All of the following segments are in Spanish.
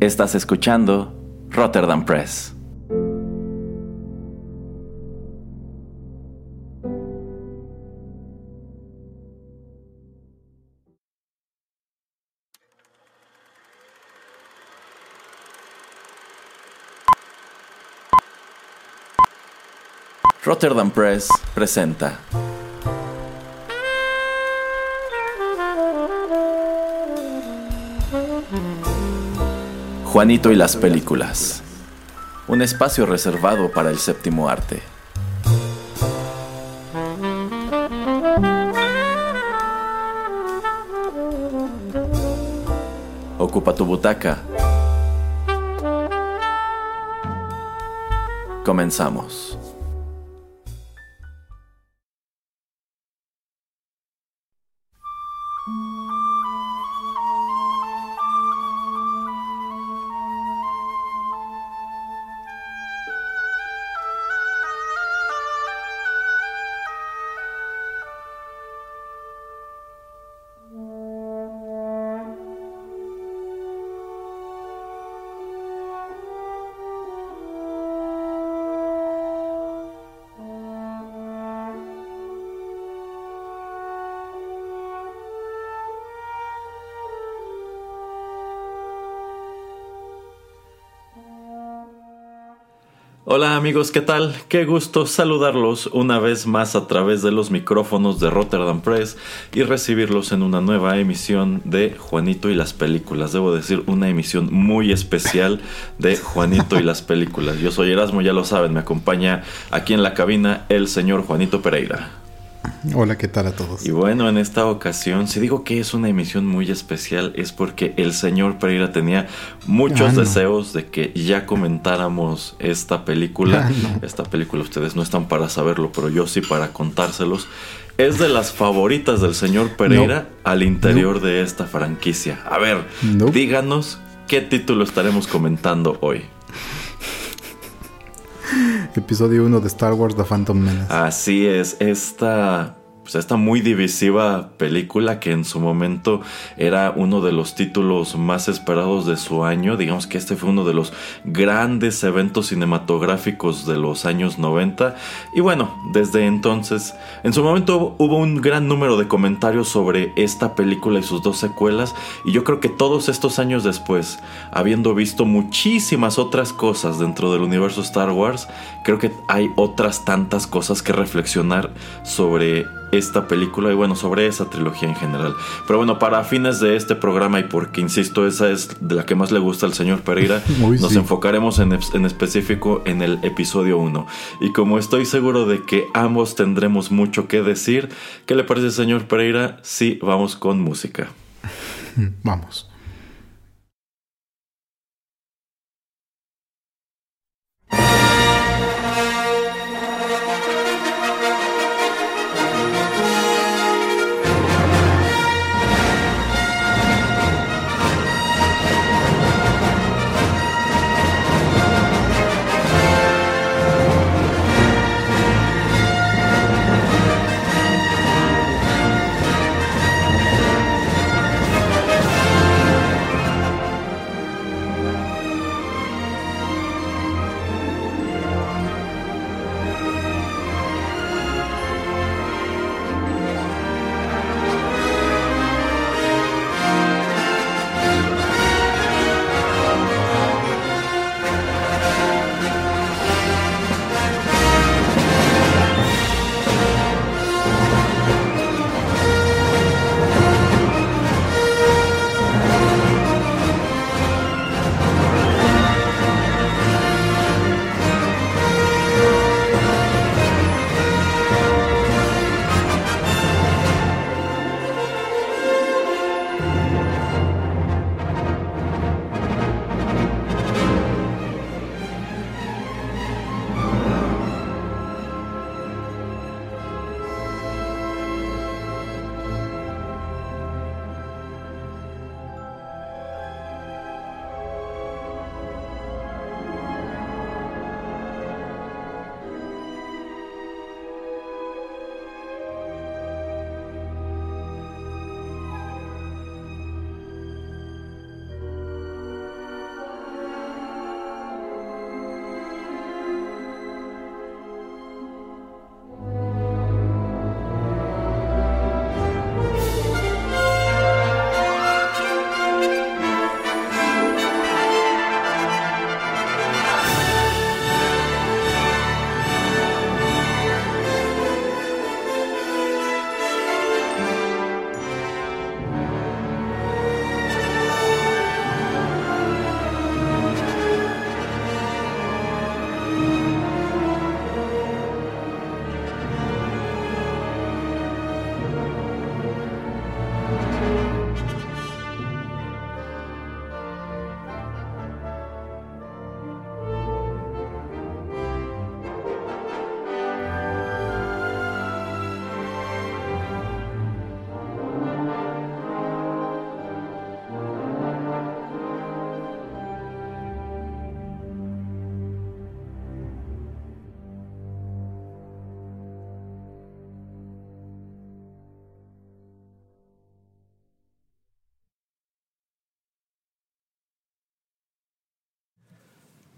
Estás escuchando Rotterdam Press. Rotterdam Press presenta Juanito y las películas. Un espacio reservado para el séptimo arte. Ocupa tu butaca. Comenzamos. Hola amigos, ¿qué tal? Qué gusto saludarlos una vez más a través de los micrófonos de Rotterdam Press y recibirlos en una nueva emisión de Juanito y las películas. Debo decir, una emisión muy especial de Juanito y las películas. Yo soy Erasmo, ya lo saben, me acompaña aquí en la cabina el señor Juanito Pereira. Hola, ¿qué tal a todos? Y bueno, en esta ocasión, si digo que es una emisión muy especial, es porque el señor Pereira tenía muchos Ah, no. deseos de que ya comentáramos esta película. Ah, no. Esta película ustedes no están para saberlo, pero yo sí para contárselos. Es de las favoritas del señor Pereira al interior de esta franquicia. A ver, No. díganos qué título estaremos comentando hoy. Episodio 1 de Star Wars The Phantom Menace. Así es, esta, pues esta muy divisiva película que en su momento era uno de los títulos más esperados de su año. Digamos que este fue uno de los grandes eventos cinematográficos de los años 90. Y bueno, desde entonces, en su momento hubo un gran número de comentarios sobre esta película y sus dos secuelas. Y yo creo que todos estos años después, habiendo visto muchísimas otras cosas dentro del universo Star Wars, creo que hay otras tantas cosas que reflexionar sobre esta película y bueno, sobre esa trilogía en general. Pero bueno, para fines de este programa y porque, insisto, esa es de la que más le gusta al señor Pereira, Uy, nos sí. enfocaremos en, en específico en el episodio 1. Y como estoy seguro de que ambos tendremos mucho que decir, ¿qué le parece, señor Pereira? Sí, vamos con música. Vamos.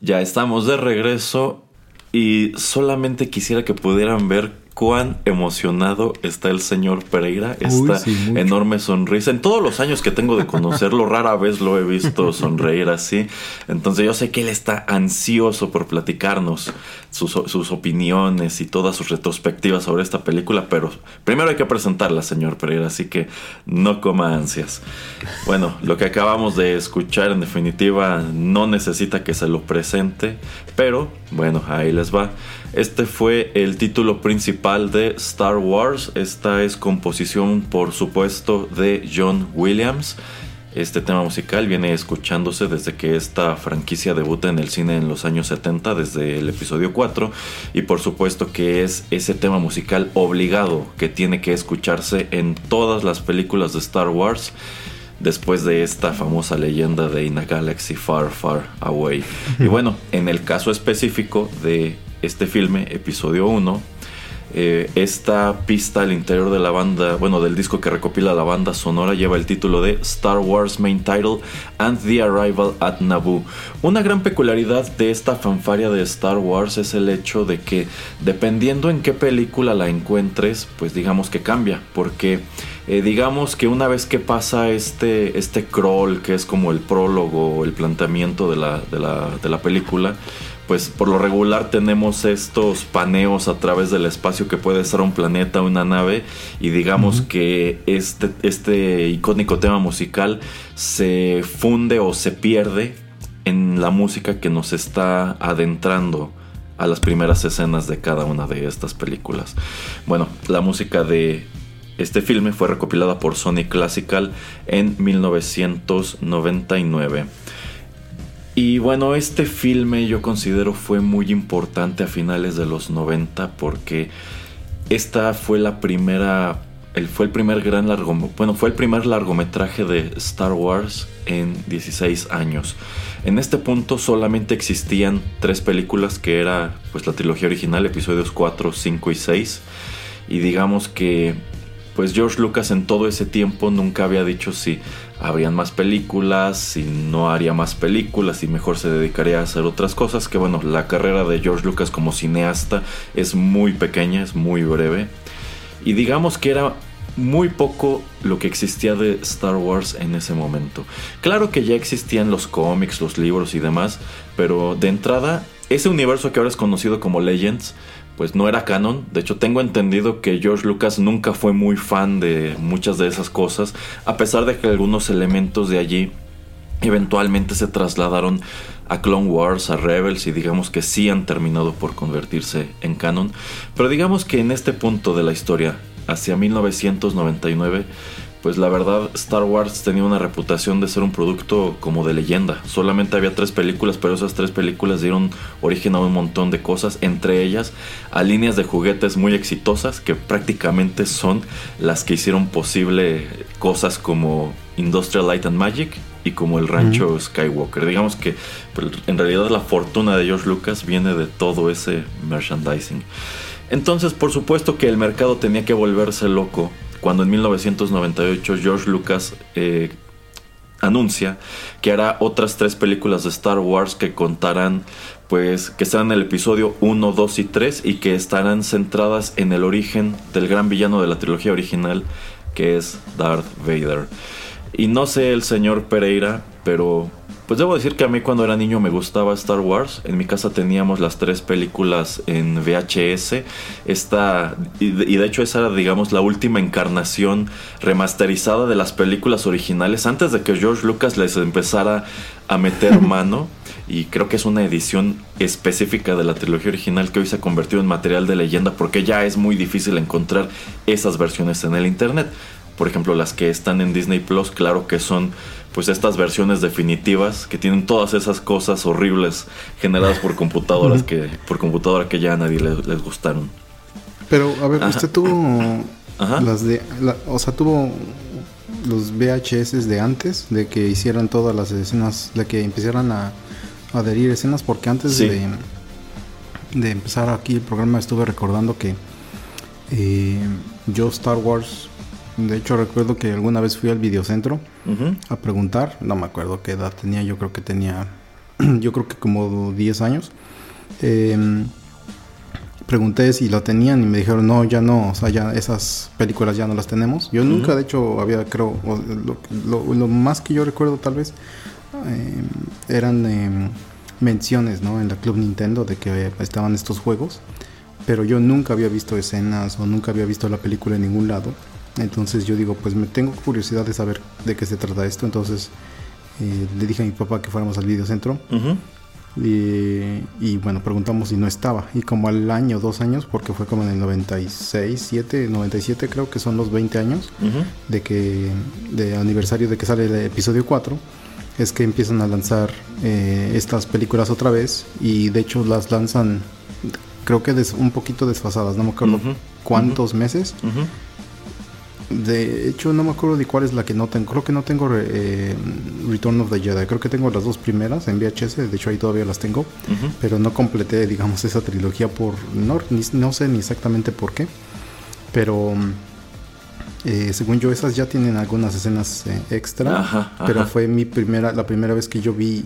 Ya estamos de regreso y solamente quisiera que pudieran ver cuán emocionado está el señor Pereira, esta enorme sonrisa. En todos los años que tengo de conocerlo, rara vez lo he visto sonreír así. Entonces yo sé que él está ansioso por platicarnos sus, sus opiniones y todas sus retrospectivas sobre esta película, pero primero hay que presentarla, señor Pereira, así que no coma ansias. Bueno, lo que acabamos de escuchar en definitiva no necesita que se lo presente, pero bueno, ahí les va. Este fue el título principal de Star Wars. Esta es composición, por supuesto, de John Williams. Este tema musical viene escuchándose desde que esta franquicia debuta en el cine en los años 70, desde el episodio 4, y por supuesto que es ese tema musical obligado que tiene que escucharse en todas las películas de Star Wars después de esta famosa leyenda de In a Galaxy Far, Far Away. Y bueno, en el caso específico de este filme, episodio 1, eh, esta pista al interior de la banda, bueno, del disco que recopila la banda sonora, lleva el título de Star Wars Main Title and the Arrival at Naboo. Una gran peculiaridad de esta fanfaria de Star Wars es el hecho de que, dependiendo en qué película la encuentres, pues digamos que cambia, porque eh, digamos que una vez que pasa este, este crawl, que es como el prólogo, el planteamiento de la, de la, de la película, pues por lo regular tenemos estos paneos a través del espacio que puede ser un planeta, una nave, y digamos que este, este icónico tema musical se funde o se pierde en la música que nos está adentrando a las primeras escenas de cada una de estas películas. Bueno, la música de este filme fue recopilada por Sony Classical en 1999. Y bueno, este filme yo considero fue muy importante a finales de los 90 porque esta fue la primera el, fue el primer gran bueno, fue el primer largometraje de Star Wars en 16 años. En este punto solamente existían tres películas que era pues la trilogía original, episodios 4, 5 y 6 y digamos que pues George Lucas en todo ese tiempo nunca había dicho si habrían más películas, si no haría más películas, y mejor se dedicaría a hacer otras cosas. Que bueno, la carrera de George Lucas como cineasta es muy pequeña, es muy breve. Y digamos que era muy poco lo que existía de Star Wars en ese momento. Claro que ya existían los cómics, los libros y demás, pero de entrada, ese universo que ahora es conocido como Legends, pues no era canon. De hecho, tengo entendido que George Lucas nunca fue muy fan de muchas de esas cosas, a pesar de que algunos elementos de allí eventualmente se trasladaron a Clone Wars, a Rebels y digamos que sí han terminado por convertirse en canon. Pero digamos que en este punto de la historia, hacia 1999, pues la verdad Star Wars tenía una reputación de ser un producto como de leyenda. Solamente había tres películas, pero esas tres películas dieron origen a un montón de cosas, entre ellas a líneas de juguetes muy exitosas que prácticamente son las que hicieron posible cosas como Industrial Light and Magic y como el rancho Skywalker. Digamos que pues, en realidad la fortuna de George Lucas viene de todo ese merchandising. Entonces, por supuesto que el mercado tenía que volverse loco cuando en 1998 George Lucas eh, anuncia que hará otras tres películas de Star Wars que contarán pues que estarán en el episodio 1, 2 y 3 y que estarán centradas en el origen del gran villano de la trilogía original que es Darth Vader. Y no sé el señor Pereira, pero pues debo decir que a mí cuando era niño me gustaba Star Wars. En mi casa teníamos las tres películas en VHS. Esta, y de hecho esa era, digamos, la última encarnación remasterizada de las películas originales antes de que George Lucas les empezara a meter mano. Y creo que es una edición específica de la trilogía original que hoy se ha convertido en material de leyenda porque ya es muy difícil encontrar esas versiones en el internet. Por ejemplo, las que están en Disney Plus, claro que son pues estas versiones definitivas que tienen todas esas cosas horribles generadas por computadoras que por computadora que ya a nadie les, gustaron. Pero a ver, usted tuvo las de o sea, tuvo los VHS de antes de que hicieran todas las escenas, de que empezaran a, adherir escenas porque antes de de empezar aquí el programa estuve recordando que eh, yo Star Wars de hecho, recuerdo que alguna vez fui al videocentro a preguntar, no me acuerdo qué edad tenía, yo creo que tenía yo creo que como 10 años. Em, pregunté si lo tenían y me dijeron, no, ya no, o sea, ya esas películas ya no las tenemos. Yo nunca, de hecho, había, creo, lo, más que yo recuerdo tal vez, em, eran em, menciones, ¿no? En la Club Nintendo de que estaban estos juegos, pero yo nunca había visto escenas o nunca había visto la película en ningún lado. Entonces yo digo, pues me tengo curiosidad de saber de qué se trata esto. Entonces eh, le dije a mi papá que fuéramos al videocentro. y, bueno, preguntamos si no estaba. Y como al año, dos años, porque fue como en el 96, 7, 97 creo que son los 20 años de que de aniversario de que sale el episodio 4, es que empiezan a lanzar eh, estas películas otra vez y de hecho las lanzan creo que un poquito desfasadas, no me acuerdo cuántos meses. De hecho, no me acuerdo de cuál es la que no tengo. Creo que no tengo eh, Return of the Jedi. Creo que tengo las dos primeras en VHS. De hecho, ahí todavía las tengo. Pero no completé, digamos, esa trilogía por... No, no sé ni exactamente por qué. Pero... Eh, según yo, esas ya tienen algunas escenas eh, extra. Pero fue mi primera, la primera vez que yo vi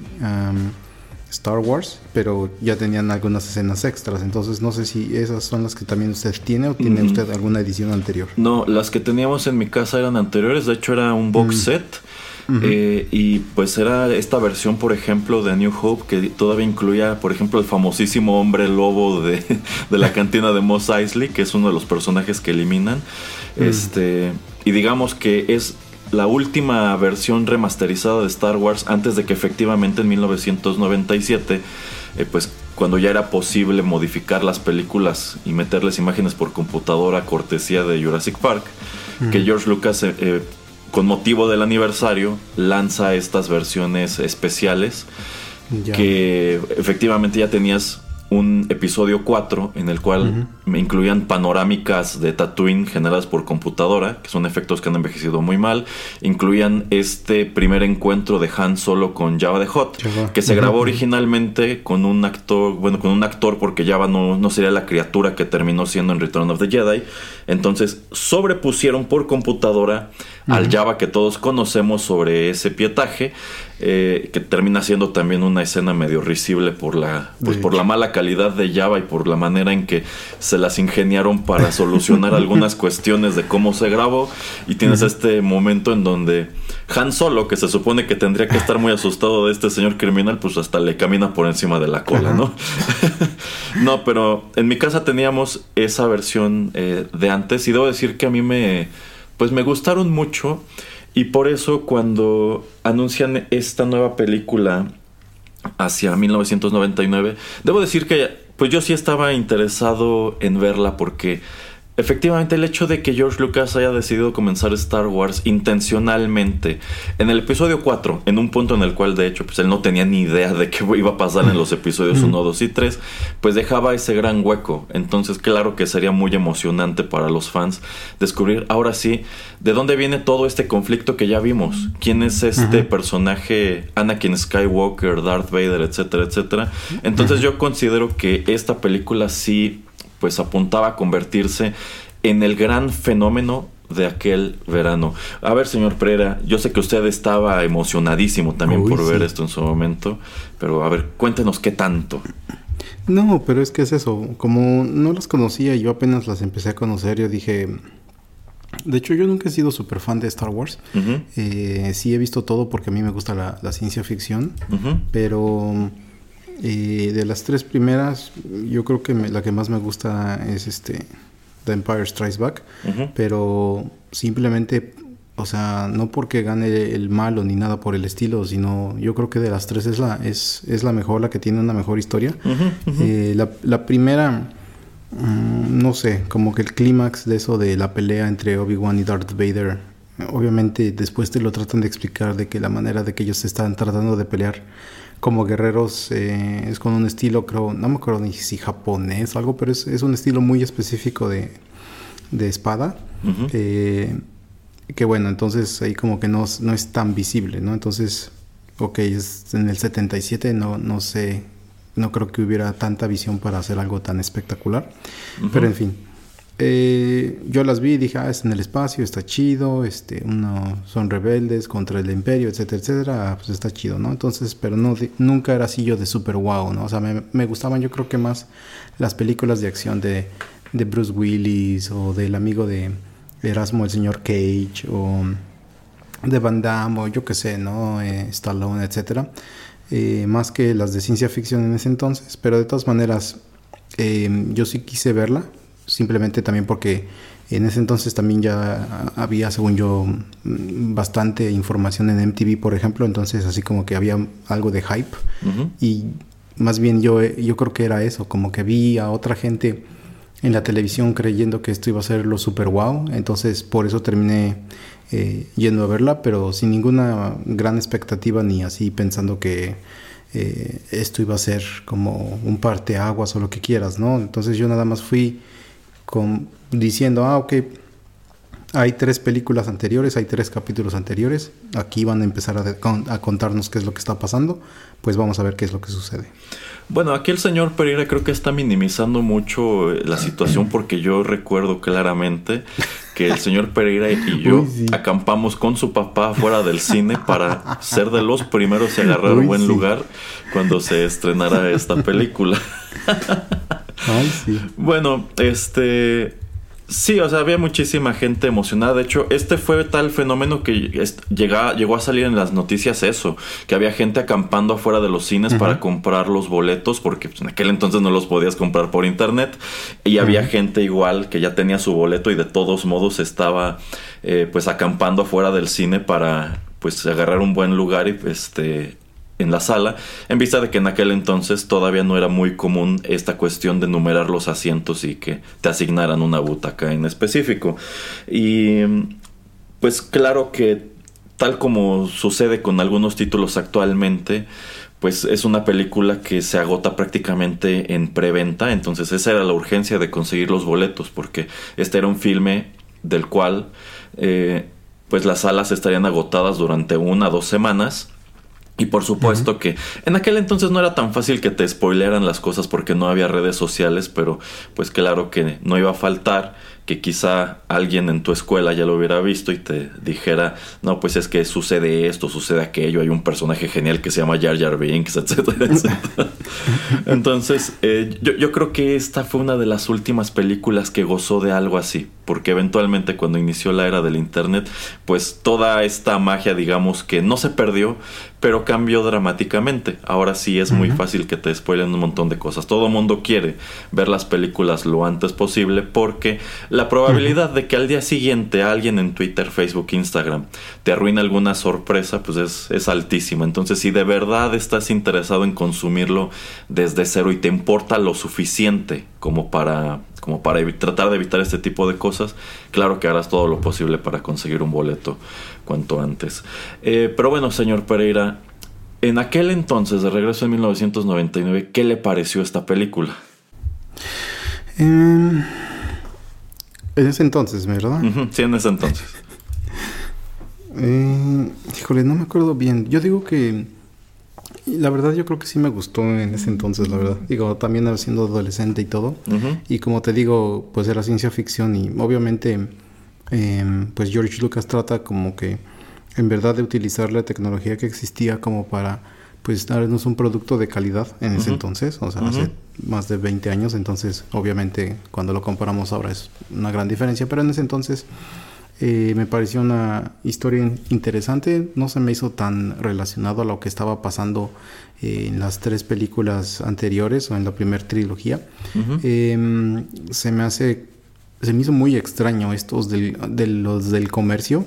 Star Wars, pero ya tenían algunas escenas extras. Entonces no sé si esas son las que también usted tiene o tiene usted alguna edición anterior. No, las que teníamos en mi casa eran anteriores. De hecho era un box mm. set. Eh, y pues era esta versión, por ejemplo, de New Hope que todavía incluía, por ejemplo, el famosísimo hombre lobo de, la cantina de Moss Eisley, que es uno de los personajes que eliminan. Mm. Este, y digamos que es la última versión remasterizada de Star Wars antes de que efectivamente en 1997, eh, pues cuando ya era posible modificar las películas y meterles imágenes por computadora cortesía de Jurassic Park, que George Lucas, eh, eh, con motivo del aniversario, lanza estas versiones especiales que efectivamente ya tenías un episodio 4 en el cual me incluían panorámicas de Tatooine generadas por computadora, que son efectos que han envejecido muy mal. Incluían este primer encuentro de Han Solo con Java de Hot, que se grabó originalmente con un actor, bueno, con un actor porque Java no, no sería la criatura que terminó siendo en Return of the Jedi. Entonces sobrepusieron por computadora al Java que todos conocemos sobre ese pietaje eh, que termina siendo también una escena medio risible por la, pues, por la mala calidad de Java y por la manera en que se las ingeniaron para solucionar algunas cuestiones de cómo se grabó. Y tienes este momento en donde Han Solo, que se supone que tendría que estar muy asustado de este señor criminal, pues hasta le camina por encima de la cola, ¿no? no, pero en mi casa teníamos esa versión eh, de antes. Y debo decir que a mí me, pues me gustaron mucho. Y por eso cuando anuncian esta nueva película hacia 1999, debo decir que pues yo sí estaba interesado en verla porque Efectivamente, el hecho de que George Lucas haya decidido comenzar Star Wars intencionalmente en el episodio 4, en un punto en el cual de hecho pues él no tenía ni idea de qué iba a pasar en los episodios 1, 2 y 3, pues dejaba ese gran hueco. Entonces, claro que sería muy emocionante para los fans descubrir ahora sí de dónde viene todo este conflicto que ya vimos. ¿Quién es este personaje Anakin Skywalker, Darth Vader, etcétera, etcétera? Entonces, yo considero que esta película sí pues apuntaba a convertirse en el gran fenómeno de aquel verano. A ver, señor Pereira, yo sé que usted estaba emocionadísimo también por ver esto en su momento, pero a ver, cuéntenos qué tanto. No, pero es que es eso, como no las conocía, yo apenas las empecé a conocer, yo dije... De hecho, yo nunca he sido súper fan de Star Wars. Eh, sí he visto todo porque a mí me gusta la, ciencia ficción, pero y de las tres primeras, yo creo que la que más me gusta es este The Empire Strikes Back, pero simplemente, o sea, no porque gane el malo ni nada por el estilo, sino yo creo que de las tres es la es, es la mejor, la que tiene una mejor historia. Eh, la, la, primera, mm, no sé, como que el clímax de eso de la pelea entre Obi-Wan y Darth Vader, obviamente después te lo tratan de explicar de que la manera de que ellos están tratando de pelear como guerreros eh, es con un estilo, creo, no me acuerdo ni si japonés o algo, pero es, un estilo muy específico de, espada. Eh, que bueno, entonces ahí como que no, no, es tan visible, ¿no? Entonces, ok, es en el 77, no, no sé, no creo que hubiera tanta visión para hacer algo tan espectacular. Pero en fin, eh, yo las vi y dije, ah, es en el espacio, está chido, este, uno son rebeldes contra el imperio, etcétera, etcétera, ah, pues está chido, ¿no? Entonces, pero no, nunca era así yo de super wow, ¿no? O sea, me, me gustaban yo creo que más las películas de acción de, de Bruce Willis o del amigo de Erasmo, el señor Cage, o de Van Damme, o yo qué sé, ¿no? Eh, Stallone, etcétera. Eh, más que las de ciencia ficción en ese entonces, pero de todas maneras, eh, yo sí quise verla simplemente también porque en ese entonces también ya había, según yo, bastante información en MTV, por ejemplo, entonces así como que había algo de hype. Y más bien yo, yo creo que era eso, como que vi a otra gente en la televisión creyendo que esto iba a ser lo super wow, entonces por eso terminé eh, yendo a verla, pero sin ninguna gran expectativa ni así pensando que eh, esto iba a ser como un parteaguas o lo que quieras, ¿no? Entonces yo nada más fui con, diciendo, ah, ok, hay tres películas anteriores, hay tres capítulos anteriores, aquí van a empezar a, contarnos qué es lo que está pasando, pues vamos a ver qué es lo que sucede. Bueno, aquí el señor Pereira creo que está minimizando mucho eh, la situación porque yo recuerdo claramente que el señor Pereira y yo acampamos con su papá fuera del cine para ser de los primeros y agarrar un buen lugar cuando se estrenara esta película. Ay, sí. Bueno, este. Sí, o sea, había muchísima gente emocionada. De hecho, este fue tal fenómeno que llegó a salir en las noticias eso, que había gente acampando afuera de los cines para comprar los boletos, porque pues, en aquel entonces no los podías comprar por internet. Y había gente igual que ya tenía su boleto y de todos modos estaba eh, pues acampando afuera del cine para pues agarrar un buen lugar y este en la sala, en vista de que en aquel entonces todavía no era muy común esta cuestión de numerar los asientos y que te asignaran una butaca en específico. Y pues claro que tal como sucede con algunos títulos actualmente, pues es una película que se agota prácticamente en preventa, entonces esa era la urgencia de conseguir los boletos, porque este era un filme del cual eh, pues las salas estarían agotadas durante una o dos semanas y por supuesto que en aquel entonces no era tan fácil que te spoileran las cosas porque no había redes sociales, pero pues claro que no iba a faltar que quizá alguien en tu escuela ya lo hubiera visto y te dijera, no, pues es que sucede esto, sucede aquello, hay un personaje genial que se llama Jar Jar Binks, etcétera, etcétera. Entonces, eh, yo, yo creo que esta fue una de las últimas películas que gozó de algo así, porque eventualmente cuando inició la era del Internet, pues toda esta magia, digamos que no se perdió, pero cambió dramáticamente. Ahora sí es muy fácil que te spoilen un montón de cosas. Todo mundo quiere ver las películas lo antes posible porque la probabilidad de que al día siguiente alguien en Twitter, Facebook, Instagram te arruine alguna sorpresa, pues es, es altísima. Entonces, si de verdad estás interesado en consumirlo desde cero y te importa lo suficiente como para como para tratar de evitar este tipo de cosas, claro que harás todo lo posible para conseguir un boleto cuanto antes. Eh, pero bueno, señor Pereira, en aquel entonces, de regreso en 1999, ¿qué le pareció esta película? Em, en ese entonces, ¿verdad? sí, en ese entonces. Eh, híjole, no me acuerdo bien. Yo digo que la verdad yo creo que sí me gustó en ese entonces, la verdad. Digo, también siendo adolescente y todo. Y como te digo, pues era ciencia ficción y obviamente em, pues George Lucas trata como que en verdad de utilizar la tecnología que existía como para pues darnos un producto de calidad en ese entonces, o sea, hace más de 20 años, entonces obviamente cuando lo comparamos ahora es una gran diferencia, pero en ese entonces eh, me pareció una historia interesante, no se me hizo tan relacionado a lo que estaba pasando eh, en las tres películas anteriores o en la primera trilogía. Em, se me hace, se me hizo muy extraño estos del, de los del comercio.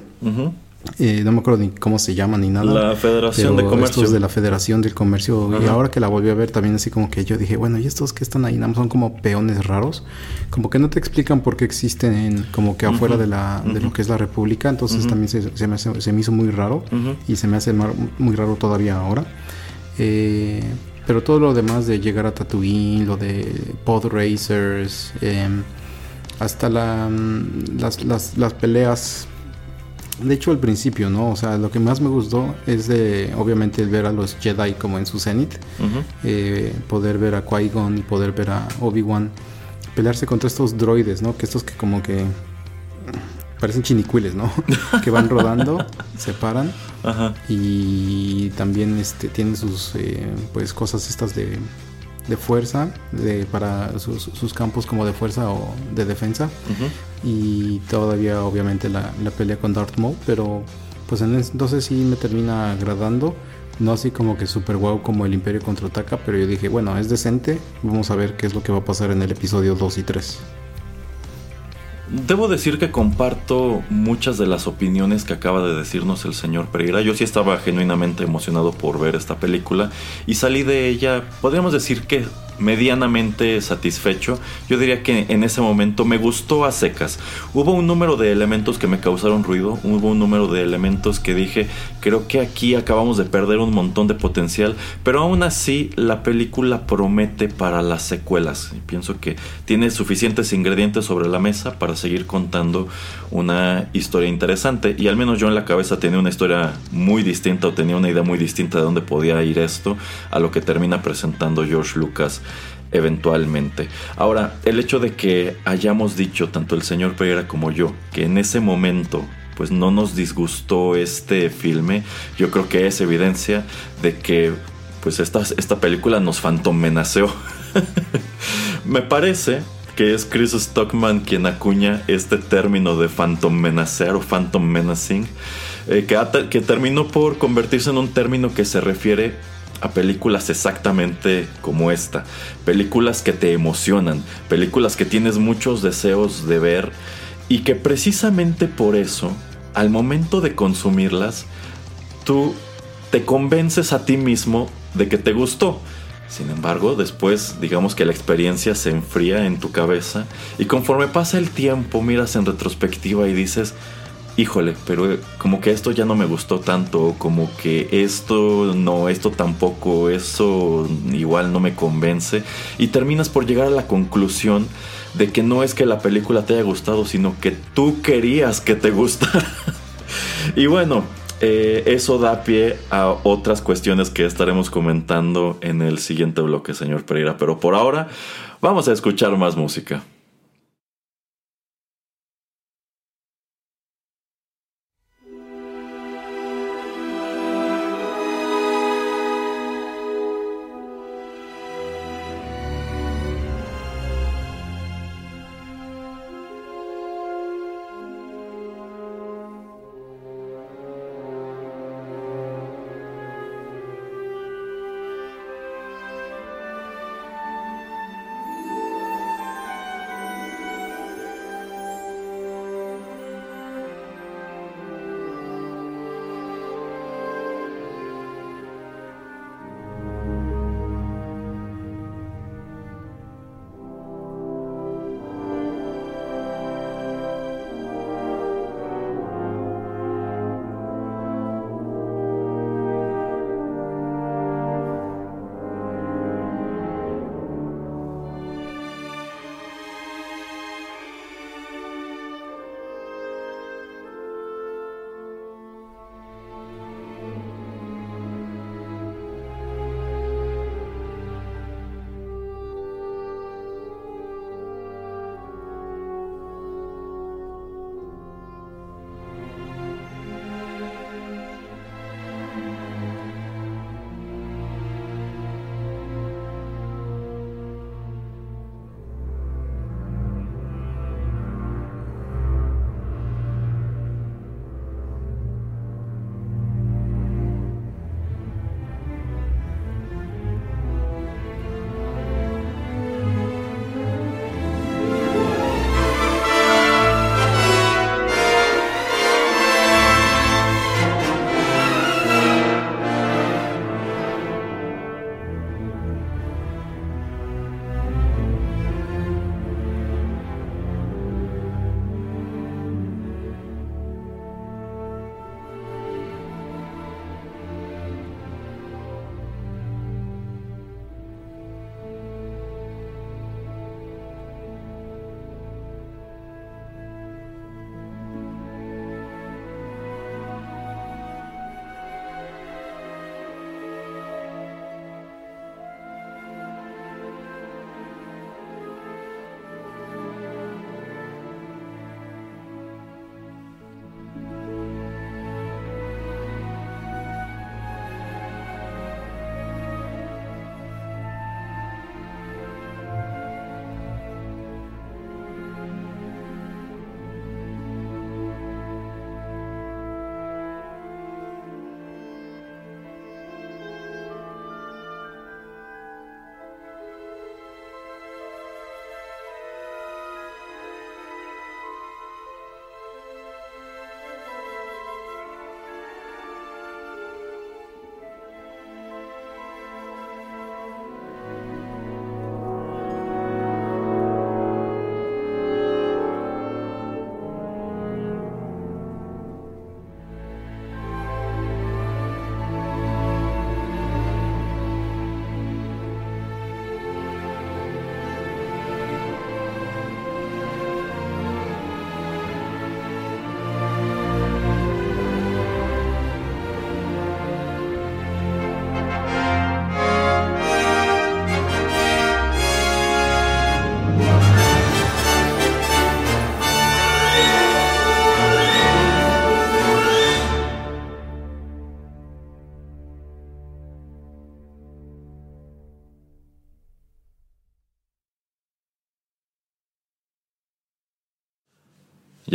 Eh, no me acuerdo ni cómo se llama ni nada. La Federación de Comercio. Estos de la Federación del Comercio. Y ahora que la volví a ver también así como que yo dije, bueno, ¿y estos que están ahí? Nada son como peones raros. Como que no te explican por qué existen como que afuera de, la, de lo que es la República. Entonces también se, se, me se, me hizo muy raro. Y se me hace muy raro todavía ahora. Eh, pero todo lo demás de llegar a Tatooine, lo de pod racers, em, hasta la, mm, las, las, las peleas de hecho, al principio, ¿no? O sea, lo que más me gustó es de, obviamente, el ver a los Jedi como en su cenit. Eh, poder ver a Qui-Gon y poder ver a Obi-Wan pelearse contra estos droides, ¿no? Que estos que como que parecen chinicuiles, ¿no? que van rodando, se paran Ajá. y también este tienen sus eh, pues cosas estas de, de fuerza de para sus, sus, campos como de fuerza o de defensa y todavía obviamente la, la, pelea con Darth Maul pero pues entonces sí me termina agradando no así como que super wow como el Imperio contraataca pero yo dije bueno es decente vamos a ver qué es lo que va a pasar en el episodio 2 y 3 Debo decir que comparto muchas de las opiniones que acaba de decirnos el señor Pereira. Yo sí estaba genuinamente emocionado por ver esta película y salí de ella, podríamos decir que medianamente satisfecho. Yo diría que en ese momento me gustó a secas. Hubo un número de elementos que me causaron ruido, hubo un número de elementos que dije, creo que aquí acabamos de perder un montón de potencial, pero aún así la película promete para las secuelas. Pienso que tiene suficientes ingredientes sobre la mesa para seguir contando una historia interesante y al menos yo en la cabeza tenía una historia muy distinta o tenía una idea muy distinta de dónde podía ir esto a lo que termina presentando George Lucas eventualmente. Ahora, el hecho de que hayamos dicho, tanto el señor Pereira como yo, que en ese momento pues no nos disgustó este filme, yo creo que es evidencia de que pues esta, esta película nos fantomenaceó. Me parece que es Chris Stockman quien acuña este término de phantom menacer o phantom menacing, eh, que, que terminó por convertirse en un término que se refiere a películas exactamente como esta. Películas que te emocionan, películas que tienes muchos deseos de ver y que precisamente por eso, al momento de consumirlas, tú te convences a ti mismo de que te gustó. Sin embargo, después digamos que la experiencia se enfría en tu cabeza y conforme pasa el tiempo miras en retrospectiva y dices, híjole, pero eh, como que esto ya no me gustó tanto, como que esto no, esto tampoco, eso igual no me convence. Y terminas por llegar a la conclusión de que no es que la película te haya gustado, sino que tú querías que te gustara. y bueno, eh, eso da pie a otras cuestiones que estaremos comentando en el siguiente bloque, señor Pereira. Pero por ahora, vamos a escuchar más música.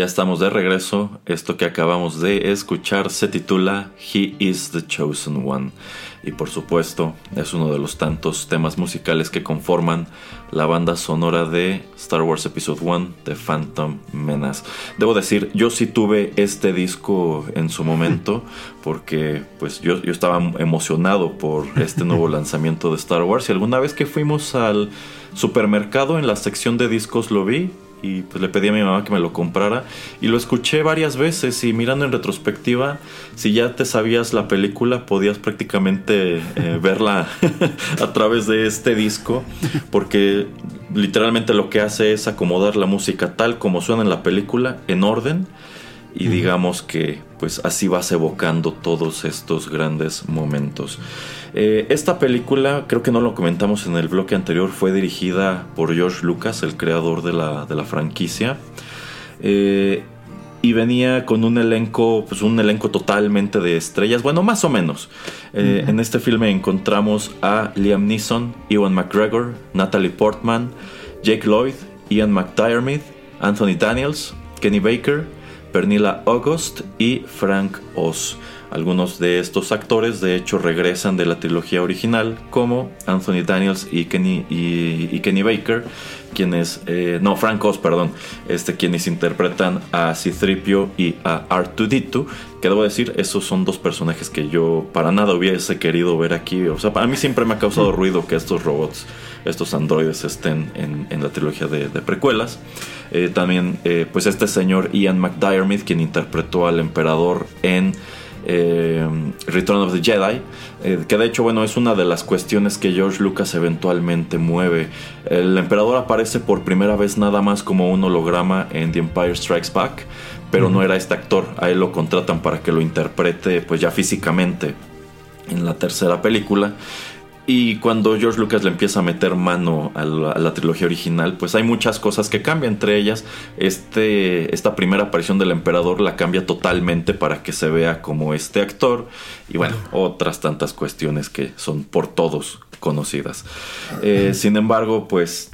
Ya estamos de regreso. Esto que acabamos de escuchar se titula He is the Chosen One. Y por supuesto es uno de los tantos temas musicales que conforman la banda sonora de Star Wars Episode 1 de Phantom Menace. Debo decir, yo sí tuve este disco en su momento porque pues yo, yo estaba emocionado por este nuevo lanzamiento de Star Wars y alguna vez que fuimos al supermercado en la sección de discos lo vi y pues le pedí a mi mamá que me lo comprara y lo escuché varias veces y mirando en retrospectiva, si ya te sabías la película podías prácticamente eh, verla a través de este disco porque literalmente lo que hace es acomodar la música tal como suena en la película en orden y digamos que pues así vas evocando todos estos grandes momentos. Eh, esta película, creo que no lo comentamos en el bloque anterior, fue dirigida por George Lucas, el creador de la, franquicia. Eh, y venía con un elenco, pues un elenco totalmente de estrellas, bueno, más o menos. Eh, en este filme encontramos a Liam Neeson, Ewan McGregor, Natalie Portman, Jake Lloyd, Ian McDiarmid, Anthony Daniels, Kenny Baker, Pernilla August y Frank Oz. Algunos de estos actores de hecho regresan de la trilogía original como Anthony Daniels y Kenny, y, Kenny Baker, quienes, eh, no, Frank Oz, perdón, este, quienes interpretan a Citripio y a Artudito, que debo decir, esos son dos personajes que yo para nada hubiese querido ver aquí, o sea, para mí siempre me ha causado ruido que estos robots, estos androides estén en, la trilogía de, precuelas. Eh, también, eh, pues este señor Ian McDiarmid, quien interpretó al emperador en eh, Return of the Jedi, eh, que de hecho, bueno, es una de las cuestiones que George Lucas eventualmente mueve. El emperador aparece por primera vez nada más como un holograma en The Empire Strikes Back, pero no era este actor, a él lo contratan para que lo interprete pues ya físicamente en la tercera película. Y cuando George Lucas le empieza a meter mano a la, trilogía original, pues hay muchas cosas que cambian. Entre ellas, este, esta primera aparición del emperador la cambia totalmente para que se vea como este actor. Y bueno, otras tantas cuestiones que son por todos conocidas. Eh, sin embargo, pues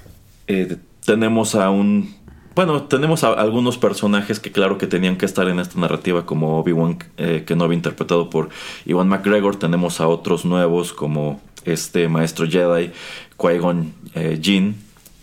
eh, tenemos a un bueno, tenemos algunos personajes que claro que tenían que estar en esta narrativa, como Obi-Wan eh, que no había interpretado por Iwan McGregor. Tenemos a otros nuevos como este maestro Jedi, Qui-Gon eh, Jinn,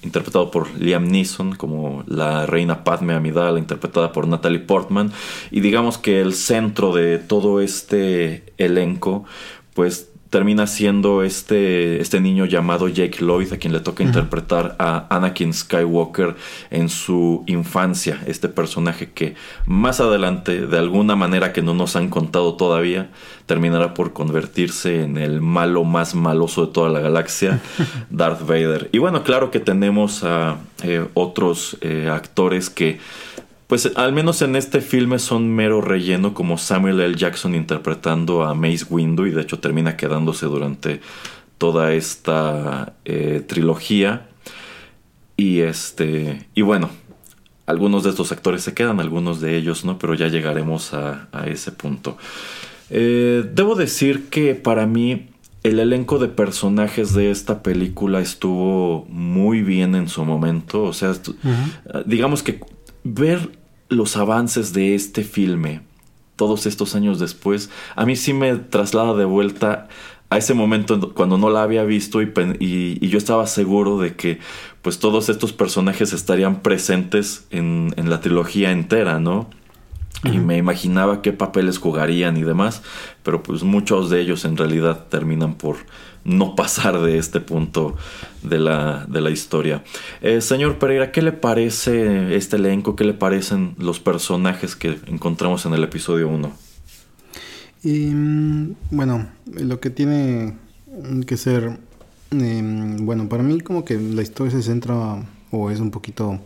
interpretado por Liam Neeson, como la reina Padme Amidala, interpretada por Natalie Portman. Y digamos que el centro de todo este elenco, pues termina siendo este, este niño llamado Jake Lloyd, a quien le toca interpretar a Anakin Skywalker en su infancia, este personaje que más adelante, de alguna manera que no nos han contado todavía, terminará por convertirse en el malo más maloso de toda la galaxia, Darth Vader. Y bueno, claro que tenemos a eh, otros eh, actores que pues al menos en este filme son mero relleno como Samuel L. Jackson interpretando a Mace Windu y de hecho termina quedándose durante toda esta eh, trilogía. Y este. Y bueno. Algunos de estos actores se quedan, algunos de ellos no, pero ya llegaremos a, ese punto. Eh, debo decir que para mí el elenco de personajes de esta película estuvo muy bien en su momento. O sea, digamos que ver los avances de este filme todos estos años después, a mí sí me traslada de vuelta a ese momento cuando no la había visto y, y, yo estaba seguro de que pues todos estos personajes estarían presentes en, en la trilogía entera, ¿no? Y me imaginaba qué papeles jugarían y demás, pero pues muchos de ellos en realidad terminan por no pasar de este punto de la, de la historia. Eh, señor Pereira, ¿qué le parece este elenco? ¿Qué le parecen los personajes que encontramos en el episodio 1? Mm, bueno, lo que tiene que ser, em, bueno, para mí como que la historia se centra o es un poquito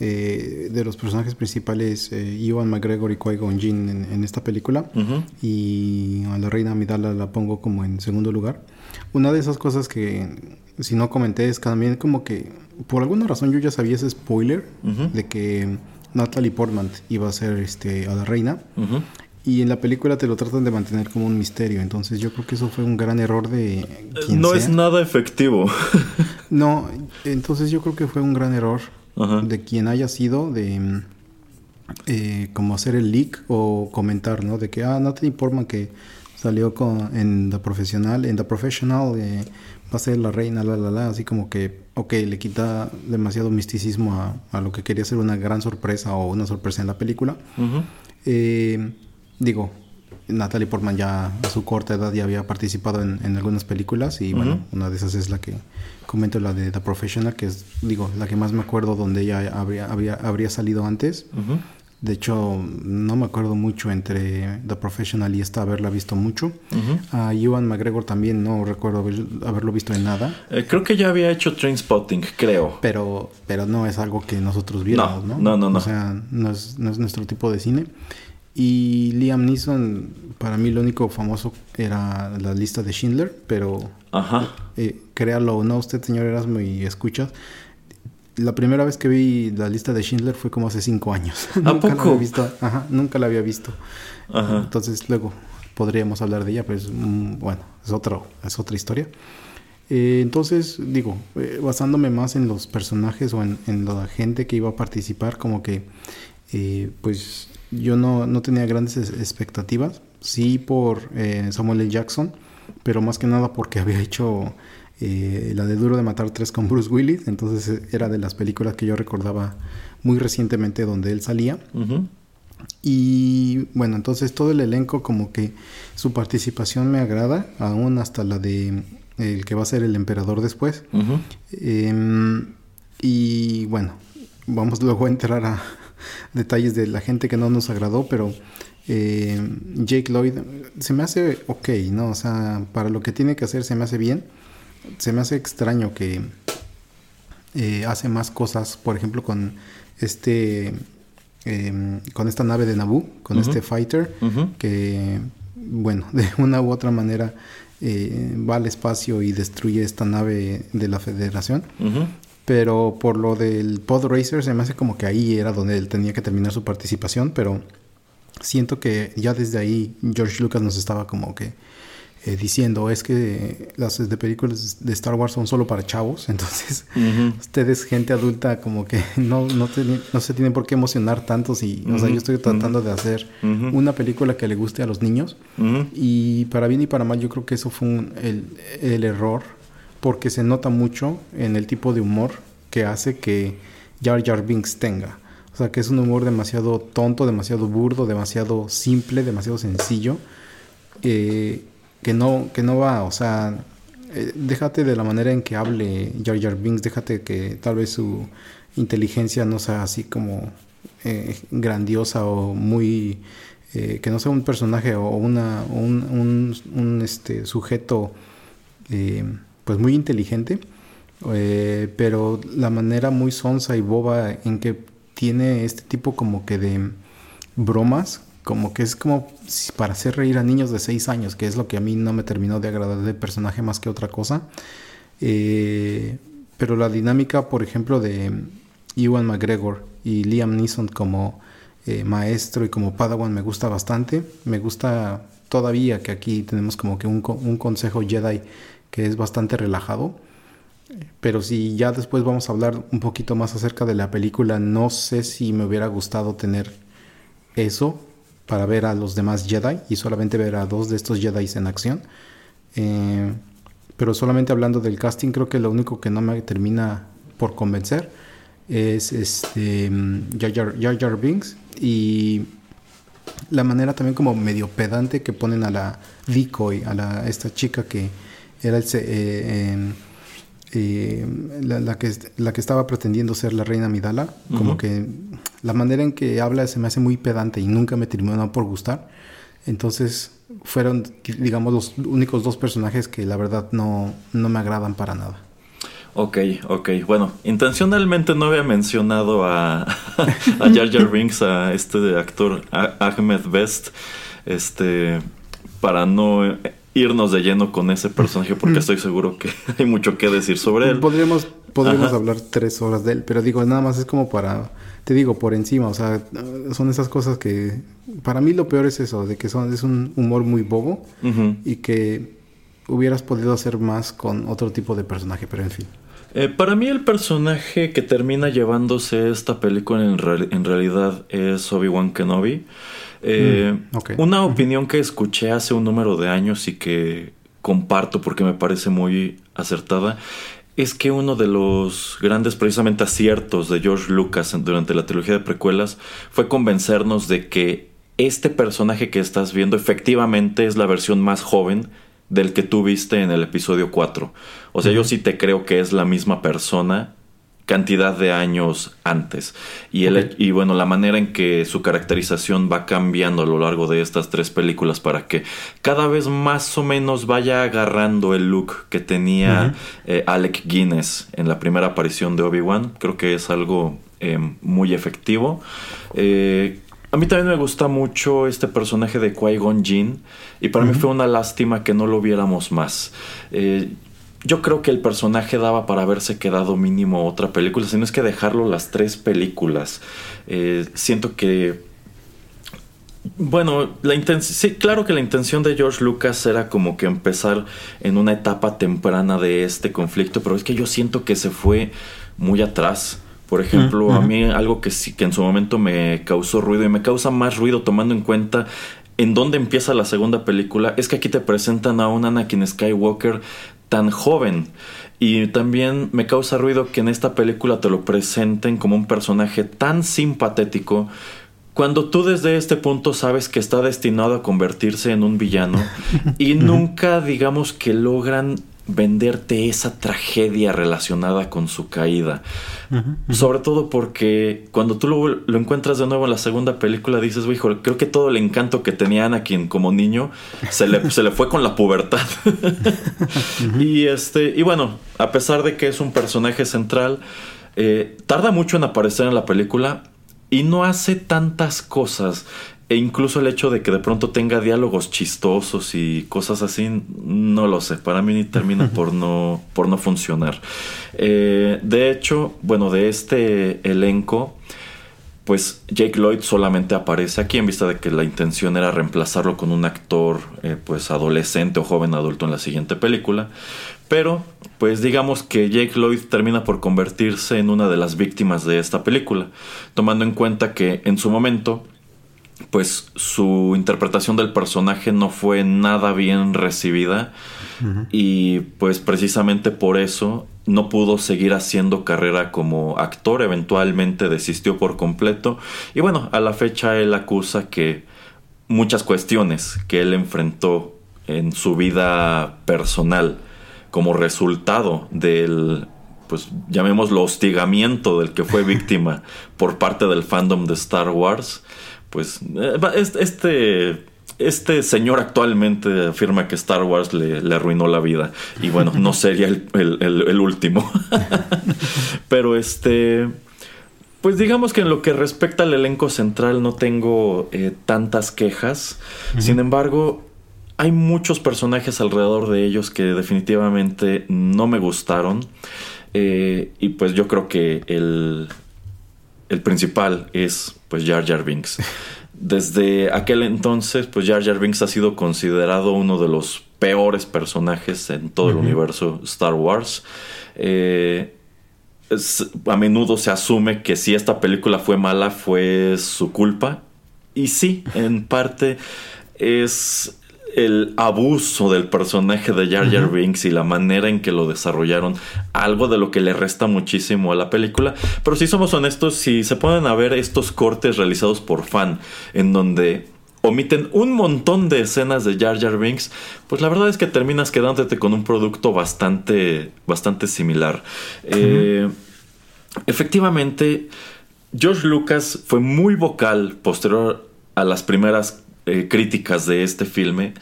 eh, de los personajes principales, eh, Iwan McGregor y Qui-Gon Jinn en, esta película. Y a la reina Amidala la pongo como en segundo lugar. Una de esas cosas que, si no comenté, es también como que, por alguna razón yo ya sabía ese spoiler de que Natalie Portman iba a ser este, a la reina. Y en la película te lo tratan de mantener como un misterio. Entonces yo creo que eso fue un gran error de... no es nada efectivo. no, entonces yo creo que fue un gran error de quien haya sido, de, eh, como hacer el leak o comentar, ¿no? De que, ah, no te informan que salió con, en The Professional, en The Professional eh, va a ser la reina, la, la, la, así como que, ok, le quita demasiado misticismo a, a, lo que quería ser una gran sorpresa o una sorpresa en la película. eh, digo, Natalie Portman ya a su corta edad ya había participado en, en algunas películas y bueno, una de esas es la que comento, la de The Professional, que es, digo, la que más me acuerdo donde ella habría, había, habría salido antes. De hecho, no me acuerdo mucho entre The Professional y esta haberla visto mucho. A Ewan McGregor también no recuerdo haberlo visto en nada. Eh, creo que ya había hecho Trainspotting, creo. Pero, pero no es algo que nosotros viéramos, ¿no? No, no, no. O sea, no es, no es nuestro tipo de cine. Y Liam Neeson, para mí lo único famoso era la lista de Schindler, pero Ajá. Eh, créalo o no, usted, señor Erasmo, y escuchas. La primera vez que vi la lista de Schindler fue como hace cinco años. ¿A nunca poco? La había visto. Ajá, nunca la había visto. Ajá. Entonces luego podríamos hablar de ella, pero es, mm, bueno, es, otro, es otra historia. Eh, entonces, digo, eh, basándome más en los personajes o en, en, la gente que iba a participar, como que, eh, pues yo no, no, tenía grandes expectativas. Sí por eh, Samuel L. Jackson, pero más que nada porque había hecho eh, la de Duro de Matar 3 con Bruce Willis. Entonces era de las películas que yo recordaba muy recientemente donde él salía. Uh -huh. Y bueno, entonces todo el elenco como que su participación me agrada, aún hasta la de el que va a ser el emperador después. Uh -huh. eh, y bueno, vamos luego a entrar a detalles de la gente que no nos agradó, pero eh, Jake Lloyd se me hace ok, ¿no? O sea, para lo que tiene que hacer se me hace bien. Se me hace extraño que eh, hace más cosas, por ejemplo, con este eh, con esta nave de Naboo, con uh -huh. este fighter, uh -huh. que bueno, de una u otra manera eh, va al espacio y destruye esta nave de la Federación. Uh -huh. Pero por lo del Pod Racer se me hace como que ahí era donde él tenía que terminar su participación, pero siento que ya desde ahí George Lucas nos estaba como que eh, diciendo es que las de películas de Star Wars son solo para chavos, entonces uh -huh. ustedes gente adulta como que no, no, te, no, se tienen por qué emocionar tanto si, uh -huh. o sea, yo estoy tratando uh -huh. de hacer una película que le guste a los niños y para bien y para mal yo creo que eso fue un, el, el error porque se nota mucho en el tipo de humor que hace que Jar Jar Binks tenga. O sea, que es un humor demasiado tonto, demasiado burdo, demasiado simple, demasiado sencillo, eh, que, no, que no va, o sea, eh, déjate de la manera en que hable Jar Jar Binks, déjate que tal vez su inteligencia no sea así como eh, grandiosa o muy... que no sea un personaje o una, un, un, un este, sujeto pues muy inteligente, eh, pero la manera muy sonsa y boba en que tiene este tipo como que de bromas, como que es como para hacer reír a niños de 6 años, que es lo que a mí no me terminó de agradar del personaje más que otra cosa. Eh, pero la dinámica, por ejemplo, de Ewan McGregor y Liam Neeson como eh, maestro y como Padawan me gusta bastante. Me gusta todavía que aquí tenemos como que un, un consejo Jedi que es bastante relajado. Pero si ya después vamos a hablar un poquito más acerca de la película, no sé si me hubiera gustado tener eso para ver a los demás Jedi y solamente ver a dos de estos Jedi en acción. Eh, pero solamente hablando del casting, creo que lo único que no me termina por convencer es este Jar, Jar, Jar Binks y la manera también como medio pedante que ponen a la decoy, a la, esta chica que era el, eh, eh, la, la, que, la que estaba pretendiendo ser la reina Midala. Uh -huh. Como que la manera en que habla se me hace muy pedante y nunca me terminó por gustar. Entonces fueron, digamos, los únicos dos personajes que la verdad no, no me agradan para nada. Ok, ok. Bueno, intencionalmente no había mencionado a, a Jar Jar Binks, a este actor Ahmed Best, este, para no irnos de lleno con ese personaje porque estoy seguro que hay mucho que decir sobre él. Podríamos, podríamos hablar tres horas de él, pero digo, nada más es como para, te digo, por encima, o sea, son esas cosas que, para mí lo peor es eso, de que son, es un humor muy bobo uh -huh. y que hubieras podido hacer más con otro tipo de personaje, pero en fin. Eh, para mí el personaje que termina llevándose esta película en, realidad es Obi-Wan Kenobi. Eh, mm, una opinión que escuché hace un número de años y que comparto porque me parece muy acertada es que uno de los grandes precisamente aciertos de George Lucas durante la trilogía de precuelas fue convencernos de que este personaje que estás viendo efectivamente es la versión más joven del que tú viste en el episodio 4. O sea, yo sí te creo que es la misma persona cantidad de años antes. Y, el, y bueno, la manera en que su caracterización va cambiando a lo largo de estas tres películas para que cada vez más o menos vaya agarrando el look que tenía eh, Alec Guinness en la primera aparición de Obi-Wan, creo que es algo eh, muy efectivo. Eh, a mí también me gusta mucho este personaje de Qui-Gon Jinn y para mí fue una lástima que no lo viéramos más. Eh, yo creo que el personaje daba para haberse quedado mínimo otra película, si no es que dejarlo las tres películas. Eh, siento que bueno, la sí, claro que la intención de George Lucas era como que empezar en una etapa temprana de este conflicto, pero es que yo siento que se fue muy atrás. Por ejemplo, a mí algo que sí que en su momento me causó ruido y me causa más ruido tomando en cuenta en dónde empieza la segunda película es que aquí te presentan a un Anakin Skywalker tan joven. Y también me causa ruido que en esta película te lo presenten como un personaje tan simpatético cuando tú desde este punto sabes que está destinado a convertirse en un villano y nunca digamos que logran venderte esa tragedia relacionada con su caída. Sobre todo porque cuando tú lo, encuentras de nuevo en la segunda película dices, hijo, creo que todo el encanto que tenía Anakin como niño se le, se le fue con la pubertad. y este, y bueno, a pesar de que es un personaje central, eh, tarda mucho en aparecer en la película y no hace tantas cosas. E incluso el hecho de que de pronto tenga diálogos chistosos y cosas así, no lo sé. Para mí termina por no, por no funcionar. Eh, de hecho, bueno, de este elenco, pues Jake Lloyd solamente aparece aquí en vista de que la intención era reemplazarlo con un actor eh, pues adolescente o joven adulto en la siguiente película. Pero pues digamos que Jake Lloyd termina por convertirse en una de las víctimas de esta película, tomando en cuenta que en su momento pues su interpretación del personaje no fue nada bien recibida. Y pues precisamente por eso no pudo seguir haciendo carrera como actor, eventualmente desistió por completo. Y bueno, a la fecha él acusa que muchas cuestiones que él enfrentó en su vida personal como resultado del pues llamémoslo hostigamiento del que fue víctima por parte del fandom de Star Wars, pues eh, este, este señor actualmente afirma que Star Wars le, arruinó la vida. Y bueno, no sería el, último. Pero este. Pues digamos que en lo que respecta al elenco central no tengo eh, tantas quejas. Sin embargo, hay muchos personajes alrededor de ellos que definitivamente no me gustaron. Eh, y pues yo creo que el, el principal es pues Jar Jar Binks. Desde aquel entonces, pues Jar Jar Binks ha sido considerado uno de los peores personajes en todo el universo Star Wars. Eh, a menudo se asume que si esta película fue mala fue su culpa. Y sí, en parte es el abuso del personaje de Jar Jar Binks y la manera en que lo desarrollaron, algo de lo que le resta muchísimo a la película. Pero si somos honestos, si se ponen a ver estos cortes realizados por fan, en donde omiten un montón de escenas de Jar Jar Binks, pues la verdad es que terminas quedándote con un producto bastante, bastante similar. Eh, efectivamente, George Lucas fue muy vocal posterior a las primeras eh, críticas de este filme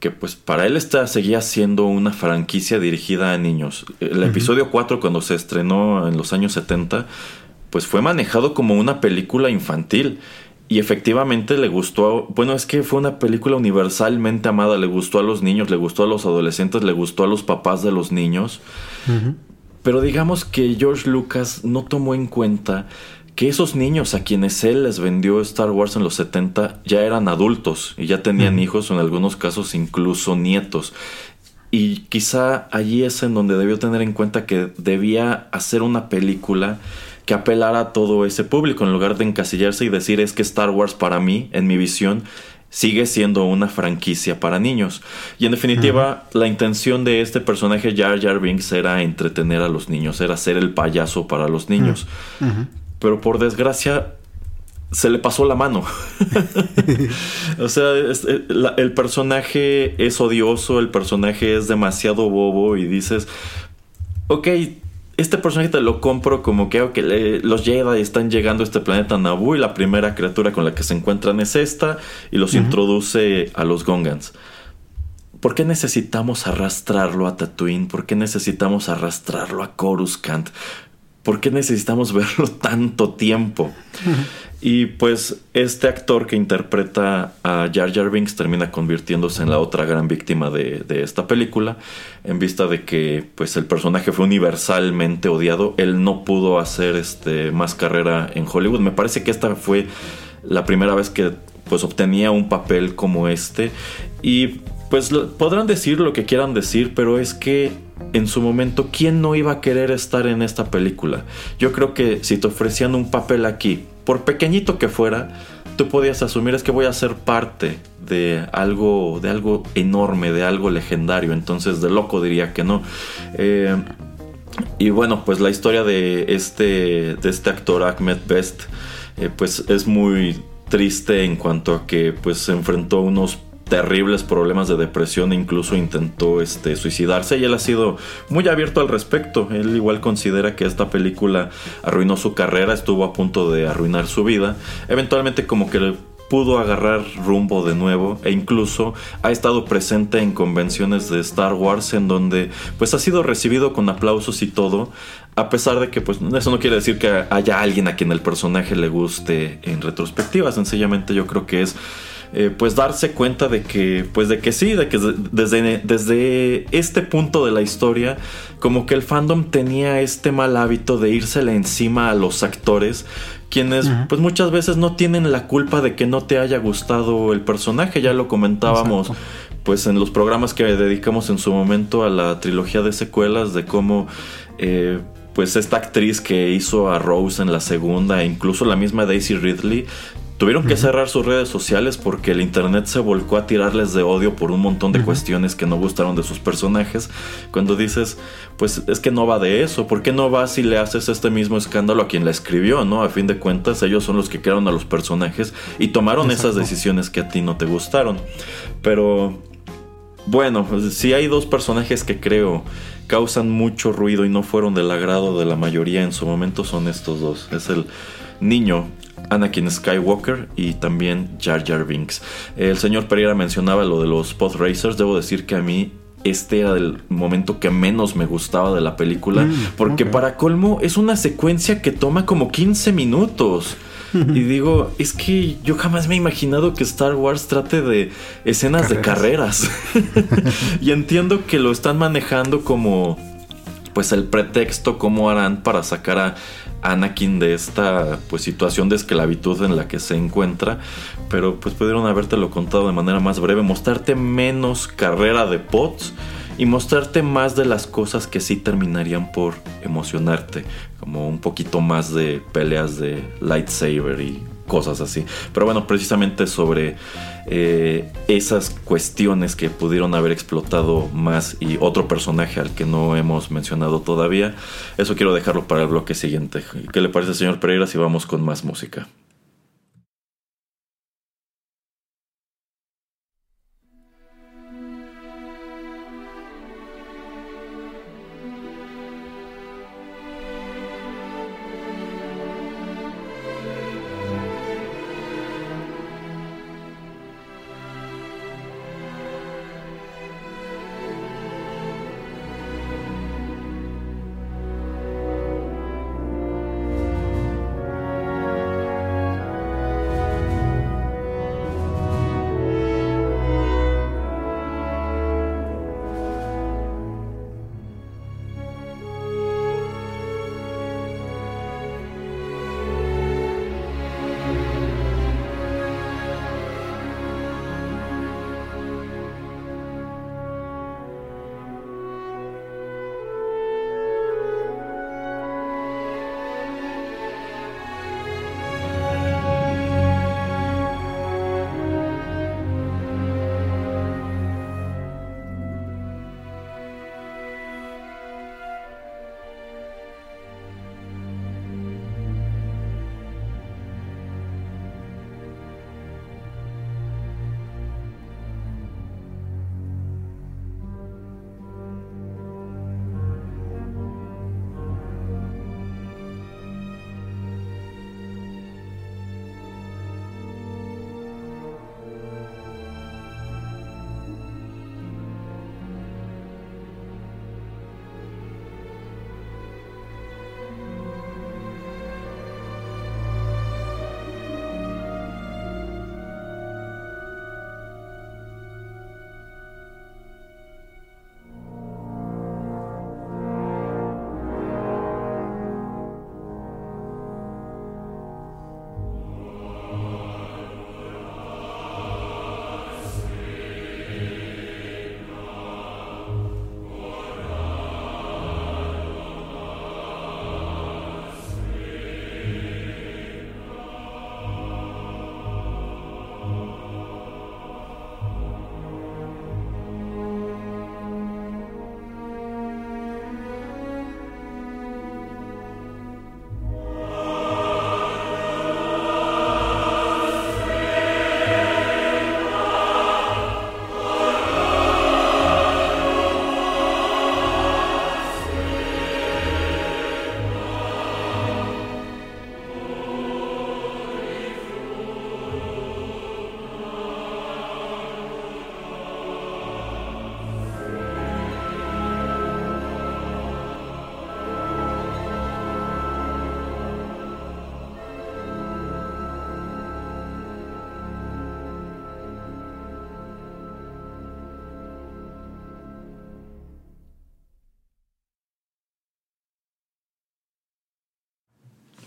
que pues para él esta seguía siendo una franquicia dirigida a niños. El episodio 4 cuando se estrenó en los años 70 pues fue manejado como una película infantil y efectivamente le gustó, bueno es que fue una película universalmente amada, le gustó a los niños, le gustó a los adolescentes, le gustó a los papás de los niños. Pero digamos que George Lucas no tomó en cuenta que esos niños a quienes él les vendió Star Wars en los 70 ya eran adultos y ya tenían hijos o en algunos casos incluso nietos. y quizá allí es en donde debió tener en cuenta que debía hacer una película que apelara a todo ese público en lugar de encasillarse y decir es que Star Wars para mí, en mi visión, sigue siendo una franquicia para niños. Y en definitiva, la intención de este personaje Jar Jar Binks era entretener a los niños, era ser el payaso para los niños. Pero por desgracia, se le pasó la mano. o sea, eh, el personaje es odioso, el personaje es demasiado bobo y dices, ok, este personaje te lo compro como que okay, los Jedi están llegando a este planeta Naboo y la primera criatura con la que se encuentran es esta y los introduce a los Gongans. ¿Por qué necesitamos arrastrarlo a Tatooine? ¿Por qué necesitamos arrastrarlo a Coruscant? ¿Por qué necesitamos verlo tanto tiempo? Y pues este actor que interpreta a Jar Jar Binks termina convirtiéndose en la otra gran víctima de, esta película, en vista de que pues el personaje fue universalmente odiado, él no pudo hacer este, más carrera en Hollywood. Me parece que esta fue la primera vez que pues obtenía un papel como este y pues podrán decir lo que quieran decir, pero es que en su momento, ¿quién no iba a querer estar en esta película? Yo creo que si te ofrecían un papel aquí, por pequeñito que fuera, tú podías asumir es que voy a ser parte de algo, de algo enorme, de algo legendario. Entonces, de loco diría que no. Eh, y bueno, pues la historia de este, de este actor Ahmed Best, eh, pues es muy triste en cuanto a que pues se enfrentó a unos terribles problemas de depresión e incluso intentó este, suicidarse y él ha sido muy abierto al respecto. Él igual considera que esta película arruinó su carrera, estuvo a punto de arruinar su vida. Eventualmente como que pudo agarrar rumbo de nuevo e incluso ha estado presente en convenciones de Star Wars en donde pues ha sido recibido con aplausos y todo a pesar de que pues eso no quiere decir que haya alguien a quien el personaje le guste en retrospectiva sencillamente yo creo que es eh, pues darse cuenta de que, pues de que sí, de que desde, desde este punto de la historia, como que el fandom tenía este mal hábito de írsele encima a los actores, quienes pues muchas veces no tienen la culpa de que no te haya gustado el personaje, ya lo comentábamos. Pues en los programas que dedicamos en su momento a la trilogía de secuelas, de cómo eh, pues esta actriz que hizo a Rose en la segunda, e incluso la misma Daisy Ridley, Tuvieron que cerrar sus redes sociales porque el internet se volcó a tirarles de odio por un montón de cuestiones que no gustaron de sus personajes. Cuando dices, pues es que no va de eso, ¿por qué no vas y le haces este mismo escándalo a quien la escribió, no? A fin de cuentas, ellos son los que crearon a los personajes y tomaron esas decisiones que a ti no te gustaron. Pero bueno, pues, si hay dos personajes que creo causan mucho ruido y no fueron del agrado de la mayoría en su momento, son estos dos. Es el niño Anakin Skywalker y también Jar Jar Binks. El señor Pereira mencionaba lo de los Pod Racers. Debo decir que a mí este era el momento que menos me gustaba de la película. Mm, porque para colmo es una secuencia que toma como 15 minutos. y digo, es que yo jamás me he imaginado que Star Wars trate de escenas de carreras. y entiendo que lo están manejando como pues el pretexto cómo harán para sacar a Anakin de esta pues situación de esclavitud en la que se encuentra, pero pues pudieron habértelo contado de manera más breve, mostrarte menos carrera de pots y mostrarte más de las cosas que sí terminarían por emocionarte, como un poquito más de peleas de lightsaber y cosas así. Pero bueno, precisamente sobre eh, esas cuestiones que pudieron haber explotado más y otro personaje al que no hemos mencionado todavía, eso quiero dejarlo para el bloque siguiente. ¿Qué le parece, señor Pereira, si vamos con más música?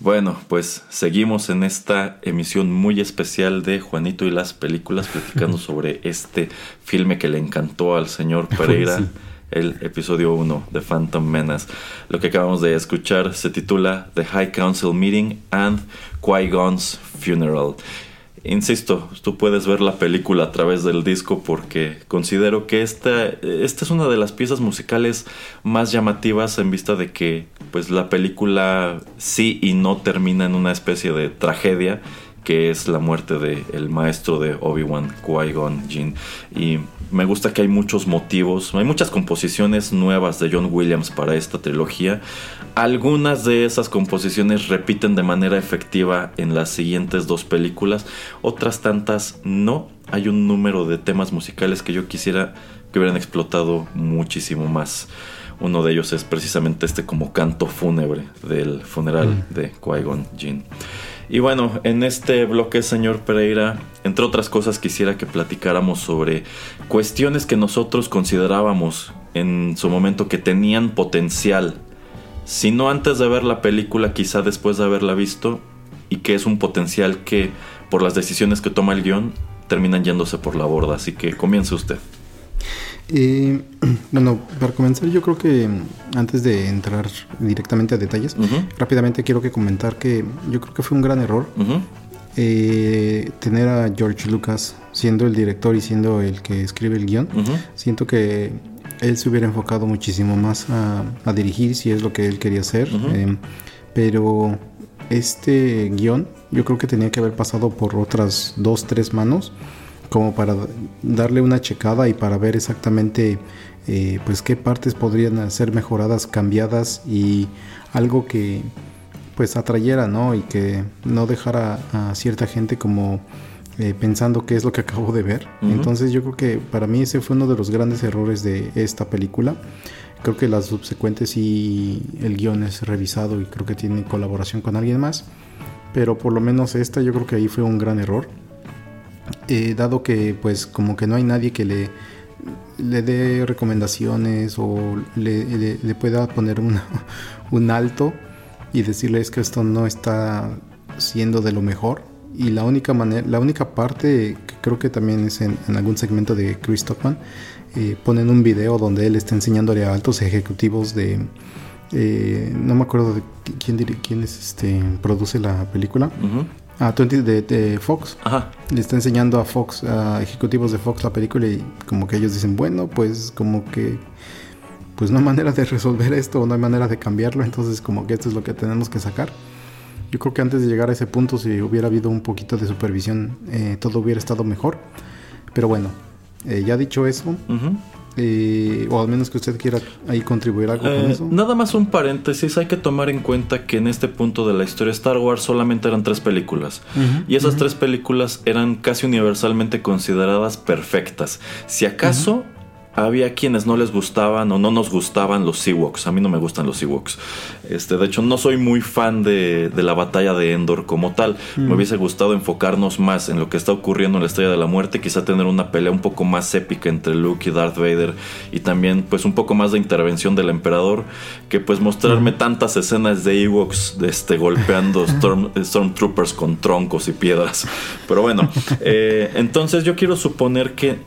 Bueno, pues seguimos en esta emisión muy especial de Juanito y las películas, platicando sobre este filme que le encantó al señor Pereira, el episodio 1 de Phantom Menace. Lo que acabamos de escuchar se titula The High Council Meeting and Qui-Gon's Funeral. Insisto, tú puedes ver la película a través del disco porque considero que esta, esta es una de las piezas musicales más llamativas en vista de que pues la película sí y no termina en una especie de tragedia que es la muerte del el maestro de Obi-Wan, Qui-Gon Jinn. Y me gusta que hay muchos motivos, hay muchas composiciones nuevas de John Williams para esta trilogía. Algunas de esas composiciones repiten de manera efectiva en las siguientes dos películas, otras tantas no. Hay un número de temas musicales que yo quisiera que hubieran explotado muchísimo más. Uno de ellos es precisamente este como canto fúnebre del funeral mm. de Qui-Gon Jinn. Y bueno, en este bloque, señor Pereira, entre otras cosas quisiera que platicáramos sobre cuestiones que nosotros considerábamos en su momento que tenían potencial. Si no antes de ver la película, quizá después de haberla visto, y que es un potencial que, por las decisiones que toma el guion, terminan yéndose por la borda. Así que comience usted. Eh, bueno, para comenzar, yo creo que antes de entrar directamente a detalles, rápidamente quiero que comentar que yo creo que fue un gran error eh, tener a George Lucas siendo el director y siendo el que escribe el guion. Siento que él se hubiera enfocado muchísimo más a, dirigir si es lo que él quería hacer. Eh, pero este guion yo creo que tenía que haber pasado por otras dos, tres manos como para darle una checada y para ver exactamente eh, pues qué partes podrían ser mejoradas, cambiadas y algo que pues atrayera, ¿no? Y que no dejara a cierta gente como eh, pensando qué es lo que acabo de ver. Entonces yo creo que para mí ese fue uno de los grandes errores de esta película. Creo que las subsecuentes y el guion es revisado y creo que tiene colaboración con alguien más. Pero por lo menos esta yo creo que ahí fue un gran error. Eh, dado que pues como que no hay nadie que le, le dé recomendaciones o le, pueda poner un alto y decirle es que esto no está siendo de lo mejor. Y la única manera, la única parte que creo que también es en, algún segmento de Chris Stockman, eh, ponen un video donde él está enseñándole a altos ejecutivos de, eh, no me acuerdo de quién, quién es este, produce la película, a 20 de, Fox. Ajá. Le está enseñando a Fox, a ejecutivos de Fox la película y como que ellos dicen, bueno, pues como que pues no hay manera de resolver esto, no hay manera de cambiarlo, entonces como que esto es lo que tenemos que sacar. Yo creo que antes de llegar a ese punto, si hubiera habido un poquito de supervisión, eh, todo hubiera estado mejor. Pero bueno, eh, ya dicho eso, eh, o al menos que usted quiera ahí contribuir algo con eh, eso. Nada más un paréntesis, hay que tomar en cuenta que en este punto de la historia Star Wars solamente eran tres películas. y esas tres películas eran casi universalmente consideradas perfectas. Si acaso había quienes no les gustaban o no nos gustaban los Ewoks. A mí no me gustan los Ewoks. Este, de hecho, no soy muy fan de, la batalla de Endor como tal. Me mm. hubiese gustado enfocarnos más en lo que está ocurriendo en la Estrella de la Muerte. Quizá tener una pelea un poco más épica entre Luke y Darth Vader. Y también, pues, un poco más de intervención del emperador. Que, pues, mostrarme tantas escenas de Ewoks este, golpeando Stormtroopers con troncos y piedras. Pero bueno, eh, entonces yo quiero suponer que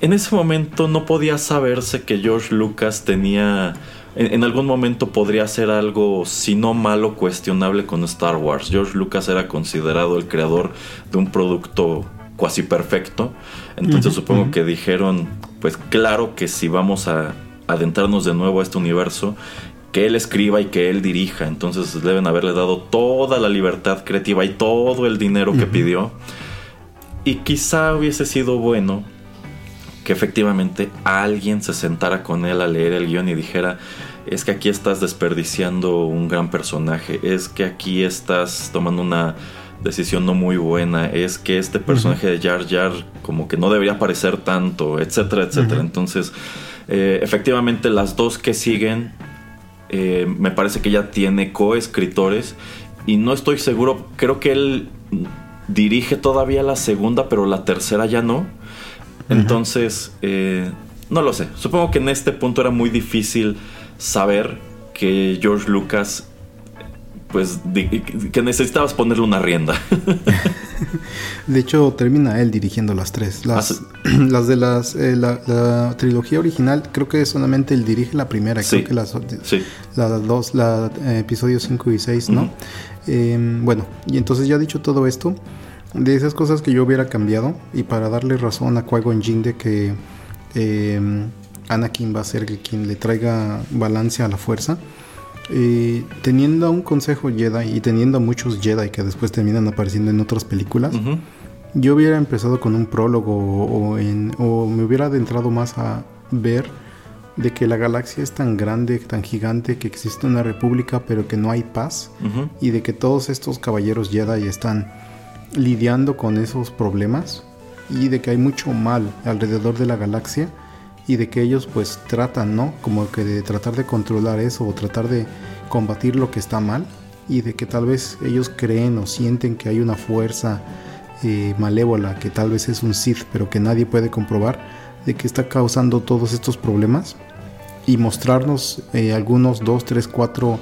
en ese momento no podía saberse que George Lucas tenía en, algún momento podría hacer algo, si no malo, cuestionable con Star Wars. George Lucas era considerado el creador de un producto cuasi perfecto. Entonces supongo que dijeron, pues claro que si vamos a adentrarnos de nuevo a este universo, que él escriba y que él dirija. Entonces deben haberle dado toda la libertad creativa y todo el dinero que pidió. Y quizá hubiese sido bueno que efectivamente alguien se sentara con él a leer el guion y dijera, es que aquí estás desperdiciando un gran personaje, es que aquí estás tomando una decisión no muy buena, es que este personaje de Jar Jar como que no debería aparecer tanto, etcétera, etcétera. Entonces, eh, efectivamente las dos que siguen, eh, me parece que ya tiene coescritores y no estoy seguro, creo que él dirige todavía la segunda, pero la tercera ya no. Entonces, eh, no lo sé. Supongo que en este punto era muy difícil saber que George Lucas pues que necesitabas ponerle una rienda. de hecho, termina él dirigiendo las tres. Las, ah, las de las eh, la, trilogía original, creo que solamente él dirige la primera, creo que las, dos, la eh, episodio 5 y 6, ¿no? Em, bueno, y entonces ya dicho todo esto, de esas cosas que yo hubiera cambiado, y para darle razón a Qui-Gon Jinn de que em, Anakin va a ser quien le traiga balance a la fuerza eh, teniendo a un consejo Jedi y teniendo a muchos Jedi que después terminan apareciendo en otras películas, yo hubiera empezado con un prólogo o, me hubiera adentrado más a ver de que la galaxia es tan grande, tan gigante, que existe una república pero que no hay paz y de que todos estos caballeros Jedi están lidiando con esos problemas y de que hay mucho mal alrededor de la galaxia y de que ellos pues tratan, ¿no? Como que de tratar de controlar eso o tratar de combatir lo que está mal y de que tal vez ellos creen o sienten que hay una fuerza eh, malévola que tal vez es un Sith pero que nadie puede comprobar de que está causando todos estos problemas y mostrarnos eh, algunos 2, 3, 4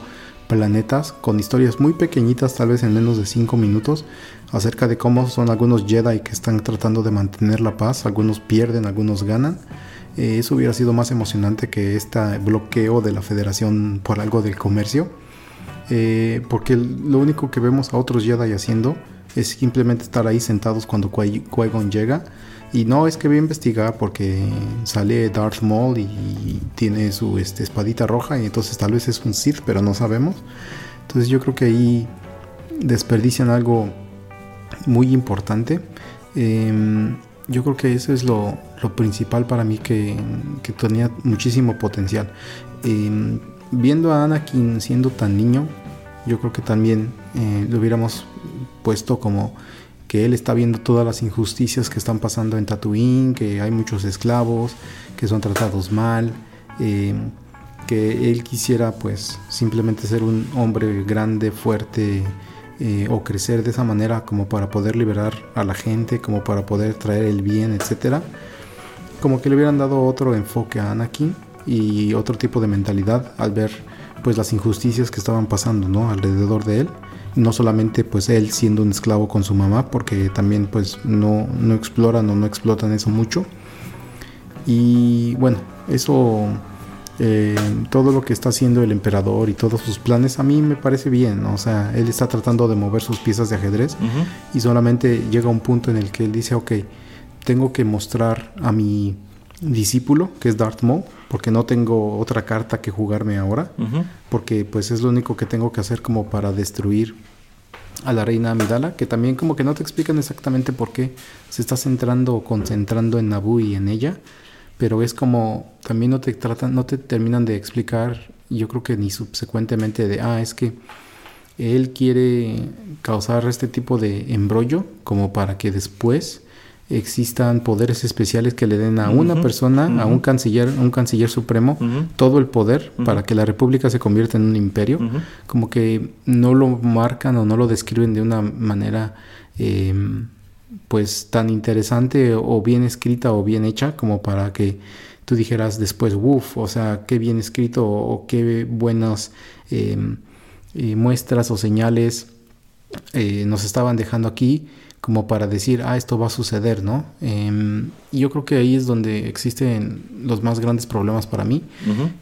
planetas con historias muy pequeñitas, tal vez en menos de 5 minutos, acerca de cómo son algunos Jedi que están tratando de mantener la paz, algunos pierden, algunos ganan eh, eso hubiera sido más emocionante que este bloqueo de la federación por algo del comercio. Eh, porque lo único que vemos a otros Jedi haciendo es simplemente estar ahí sentados cuando Qui-Gon llega. Y no es que voy a investigar porque sale Darth Maul y, tiene su este, espadita roja y entonces tal vez es un Sith, pero no sabemos. Entonces yo creo que ahí desperdician algo muy importante. Em, yo creo que eso es lo, principal para mí que, tenía muchísimo potencial. Em, viendo a Anakin siendo tan niño, yo creo que también eh, lo hubiéramos puesto como que él está viendo todas las injusticias que están pasando en Tatooine, que hay muchos esclavos, que son tratados mal, em, que él quisiera pues simplemente ser un hombre grande, fuerte, eh, o crecer de esa manera como para poder liberar a la gente, como para poder traer el bien, etcétera. Como que le hubieran dado otro enfoque a Anakin y otro tipo de mentalidad al ver pues las injusticias que estaban pasando, ¿no? alrededor de él. No solamente pues él siendo un esclavo con su mamá, porque también pues no, no exploran o no explotan eso mucho. Y bueno, eso eh, todo lo que está haciendo el emperador y todos sus planes a mí me parece bien, o sea, él está tratando de mover sus piezas de ajedrez y solamente llega un punto en el que él dice, ok, tengo que mostrar a mi discípulo, que es Darth Maul, porque no tengo otra carta que jugarme ahora, porque pues es lo único que tengo que hacer como para destruir a la reina Amidala, que también como que no te explican exactamente por qué se está centrando o concentrando en Naboo y en ella, pero es como también no te tratan, no te terminan de explicar, yo creo que ni subsecuentemente de, ah, es que él quiere causar este tipo de embrollo como para que después existan poderes especiales que le den a una persona, a un canciller, un canciller supremo, todo el poder para que la república se convierta en un imperio, como que no lo marcan o no lo describen de una manera eh, pues tan interesante o bien escrita o bien hecha como para que tú dijeras después, uff, o sea, qué bien escrito o, qué buenas em, eh, muestras o señales eh, nos estaban dejando aquí como para decir, ah, esto va a suceder, ¿no? Em, y yo creo que ahí es donde existen los más grandes problemas para mí.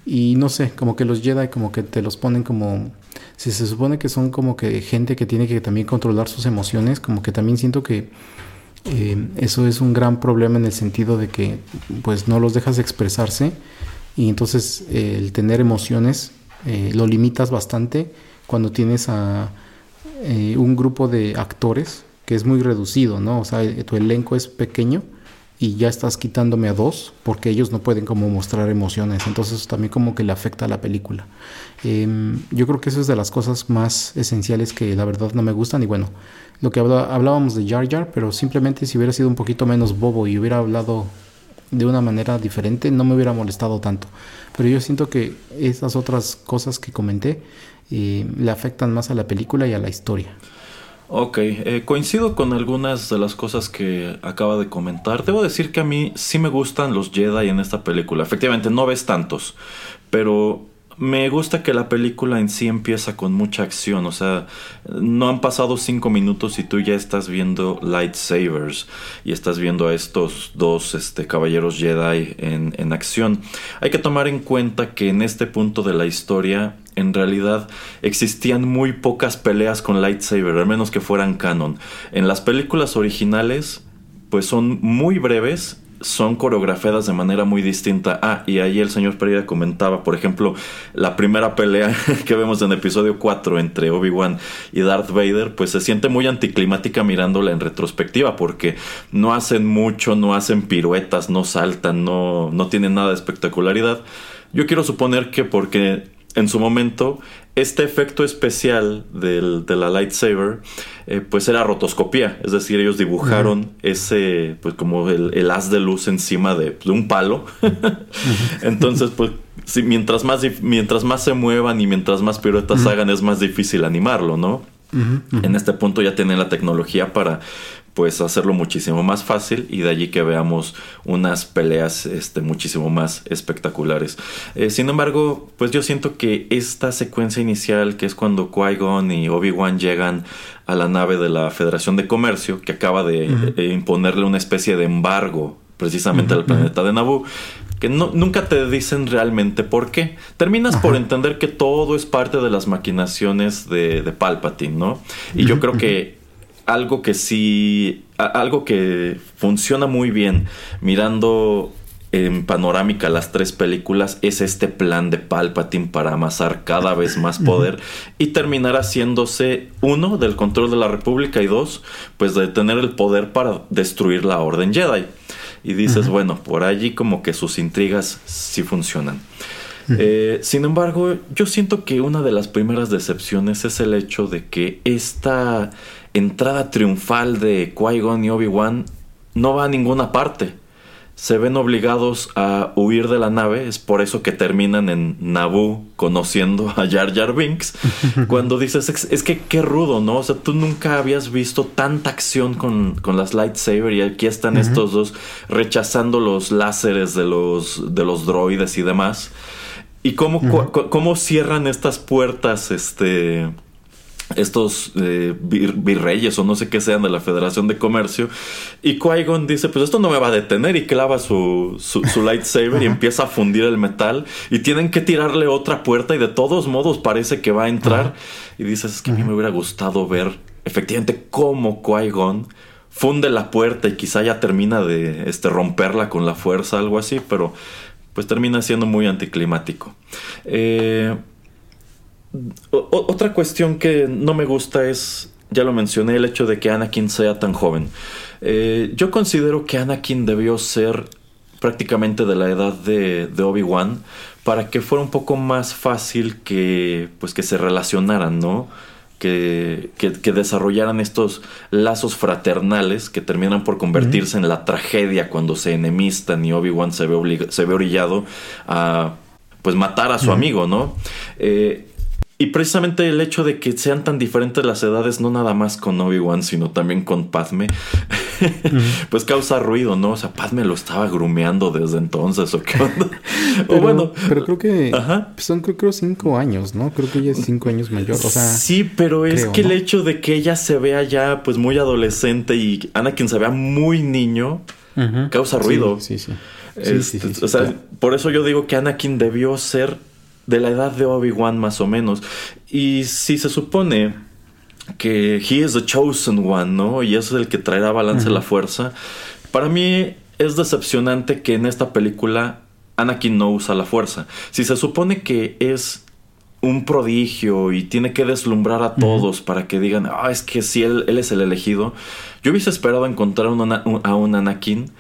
Y no sé, como que los Jedi como que te los ponen como... Si se supone que son como que gente que tiene que también controlar sus emociones, como que también siento que eh, eso es un gran problema en el sentido de que pues no los dejas expresarse y entonces eh, el tener emociones eh, lo limitas bastante cuando tienes a un grupo de actores que es muy reducido, ¿no? O sea, tu elenco es pequeño y ya estás quitándome a dos porque ellos no pueden como mostrar emociones, entonces también como que le afecta a la película. Em, yo creo que eso es de las cosas más esenciales que la verdad no me gustan y bueno, lo que hablábamos de Jar Jar, pero simplemente si hubiera sido un poquito menos bobo y hubiera hablado de una manera diferente, no me hubiera molestado tanto. Pero yo siento que esas otras cosas que comenté eh, le afectan más a la película y a la historia. Ok, eh, coincido con algunas de las cosas que acaba de comentar. Debo decir que a mí sí me gustan los Jedi en esta película. Efectivamente, no ves tantos, pero me gusta que la película en sí empieza con mucha acción, o sea, no han pasado cinco minutos y tú ya estás viendo lightsabers y estás viendo a estos dos este, caballeros Jedi en, en acción. Hay que tomar en cuenta que en este punto de la historia en realidad existían muy pocas peleas con lightsaber, al menos que fueran canon. En las películas originales, pues son muy breves son coreografiadas de manera muy distinta. Ah, y ahí el señor Pereira comentaba, por ejemplo, la primera pelea que vemos en episodio 4 entre Obi-Wan y Darth Vader, pues se siente muy anticlimática mirándola en retrospectiva, porque no hacen mucho, no hacen piruetas, no saltan, no, no tienen nada de espectacularidad. Yo quiero suponer que porque en su momento este efecto especial del, de la lightsaber eh, pues era rotoscopía, es decir, ellos dibujaron ese, pues como el, haz de luz encima de, un palo. Entonces, pues mientras, más, mientras más se muevan y mientras más piruetas hagan es más difícil animarlo, ¿no? En este punto ya tienen la tecnología para pues hacerlo muchísimo más fácil y de allí que veamos unas peleas este, muchísimo más espectaculares. Eh, sin embargo, pues yo siento que esta secuencia inicial, que es cuando Qui-Gon y Obi-Wan llegan a la nave de la Federación de Comercio, que acaba de eh, imponerle una especie de embargo precisamente al planeta de Naboo, que no, nunca te dicen realmente por qué. Terminas por entender que todo es parte de las maquinaciones de, de Palpatine, ¿no? Y yo creo que algo que sí, algo que funciona muy bien mirando en panorámica las tres películas es este plan de Palpatine para amasar cada vez más poder y terminar haciéndose uno del control de la República y dos pues de tener el poder para destruir la Orden Jedi. Y dices bueno por allí como que sus intrigas sí funcionan. Eh, sin embargo yo siento que una de las primeras decepciones es el hecho de que esta entrada triunfal de Qui-Gon y Obi-Wan no va a ninguna parte. Se ven obligados a huir de la nave, es por eso que terminan en Naboo conociendo a Jar Jar Binks. Cuando dices, es, que qué rudo, ¿no? O sea, tú nunca habías visto tanta acción con, con las lightsaber y aquí están estos dos rechazando los láseres de los, de los droides y demás. Y cómo, cómo cierran estas puertas, este estos eh, virreyes o no sé qué sean de la Federación de Comercio. Y Qui-Gon dice, pues esto no me va a detener y clava su, su, lightsaber y empieza a fundir el metal y tienen que tirarle otra puerta y de todos modos parece que va a entrar. Y dices, es que a mí me hubiera gustado ver efectivamente cómo Qui-Gon funde la puerta y quizá ya termina de este, romperla con la fuerza, algo así, pero pues termina siendo muy anticlimático. Eh, otra cuestión que no me gusta es, ya lo mencioné, el hecho de que Anakin sea tan joven. Eh, yo considero que Anakin debió ser prácticamente de la edad de, Obi-Wan para que fuera un poco más fácil que, pues, que se relacionaran, ¿no? Que, que, desarrollaran estos lazos fraternales que terminan por convertirse en la tragedia cuando se enemistan y Obi-Wan se, ve se ve orillado a pues matar a su amigo, ¿no? Eh, y precisamente el hecho de que sean tan diferentes las edades, no nada más con Obi-Wan, sino también con Padme, pues causa ruido, ¿no? O sea, Padme lo estaba grumeando desde entonces, ¿o qué pero, bueno. Pero creo que son, creo, cinco años, ¿no? Creo que ella es cinco años mayor, o sea. Sí, pero es que el hecho de que ella se vea ya, pues, muy adolescente y Anakin se vea muy niño, causa ruido. Sí, sí. Este, o sea, por eso yo digo que Anakin debió ser de la edad de Obi-Wan más o menos. Y si se supone que he is the chosen one, ¿no? Y es el que traerá balance a la fuerza. Para mí es decepcionante que en esta película Anakin no usa la fuerza. Si se supone que es un prodigio y tiene que deslumbrar a todos para que digan, ah, es que si él, él, es el elegido. Yo hubiese esperado encontrar a un Anakin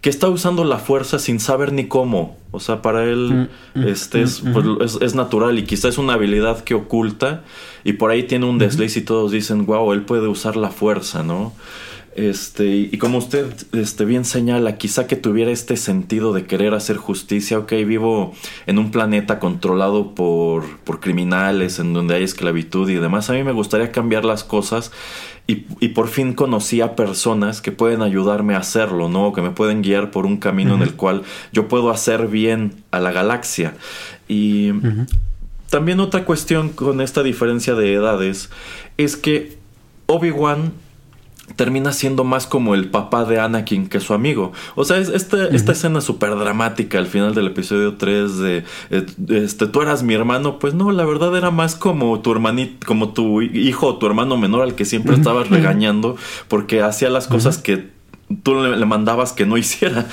que está usando la fuerza sin saber ni cómo. O sea, para él mm, mm, este mm, pues, es, natural y quizá es una habilidad que oculta y por ahí tiene un desliz y todos dicen, wow, él puede usar la fuerza, ¿no? Este, y como usted este, bien señala, quizá que tuviera este sentido de querer hacer justicia, ok, vivo en un planeta controlado por, por criminales, en donde hay esclavitud y demás, a mí me gustaría cambiar las cosas y, y, por fin conocí a personas que pueden ayudarme a hacerlo, ¿no? Que me pueden guiar por un camino en el cual yo puedo hacer bien a la galaxia. Y también otra cuestión con esta diferencia de edades es que Obi-Wan termina siendo más como el papá de Anakin que su amigo. O sea, es esta, esta escena súper dramática al final del episodio 3 de, eh, este, tú eras mi hermano, pues no, la verdad era más como tu hermanito, como tu hijo o tu hermano menor al que siempre estabas regañando porque hacía las cosas que tú le, mandabas que no hiciera.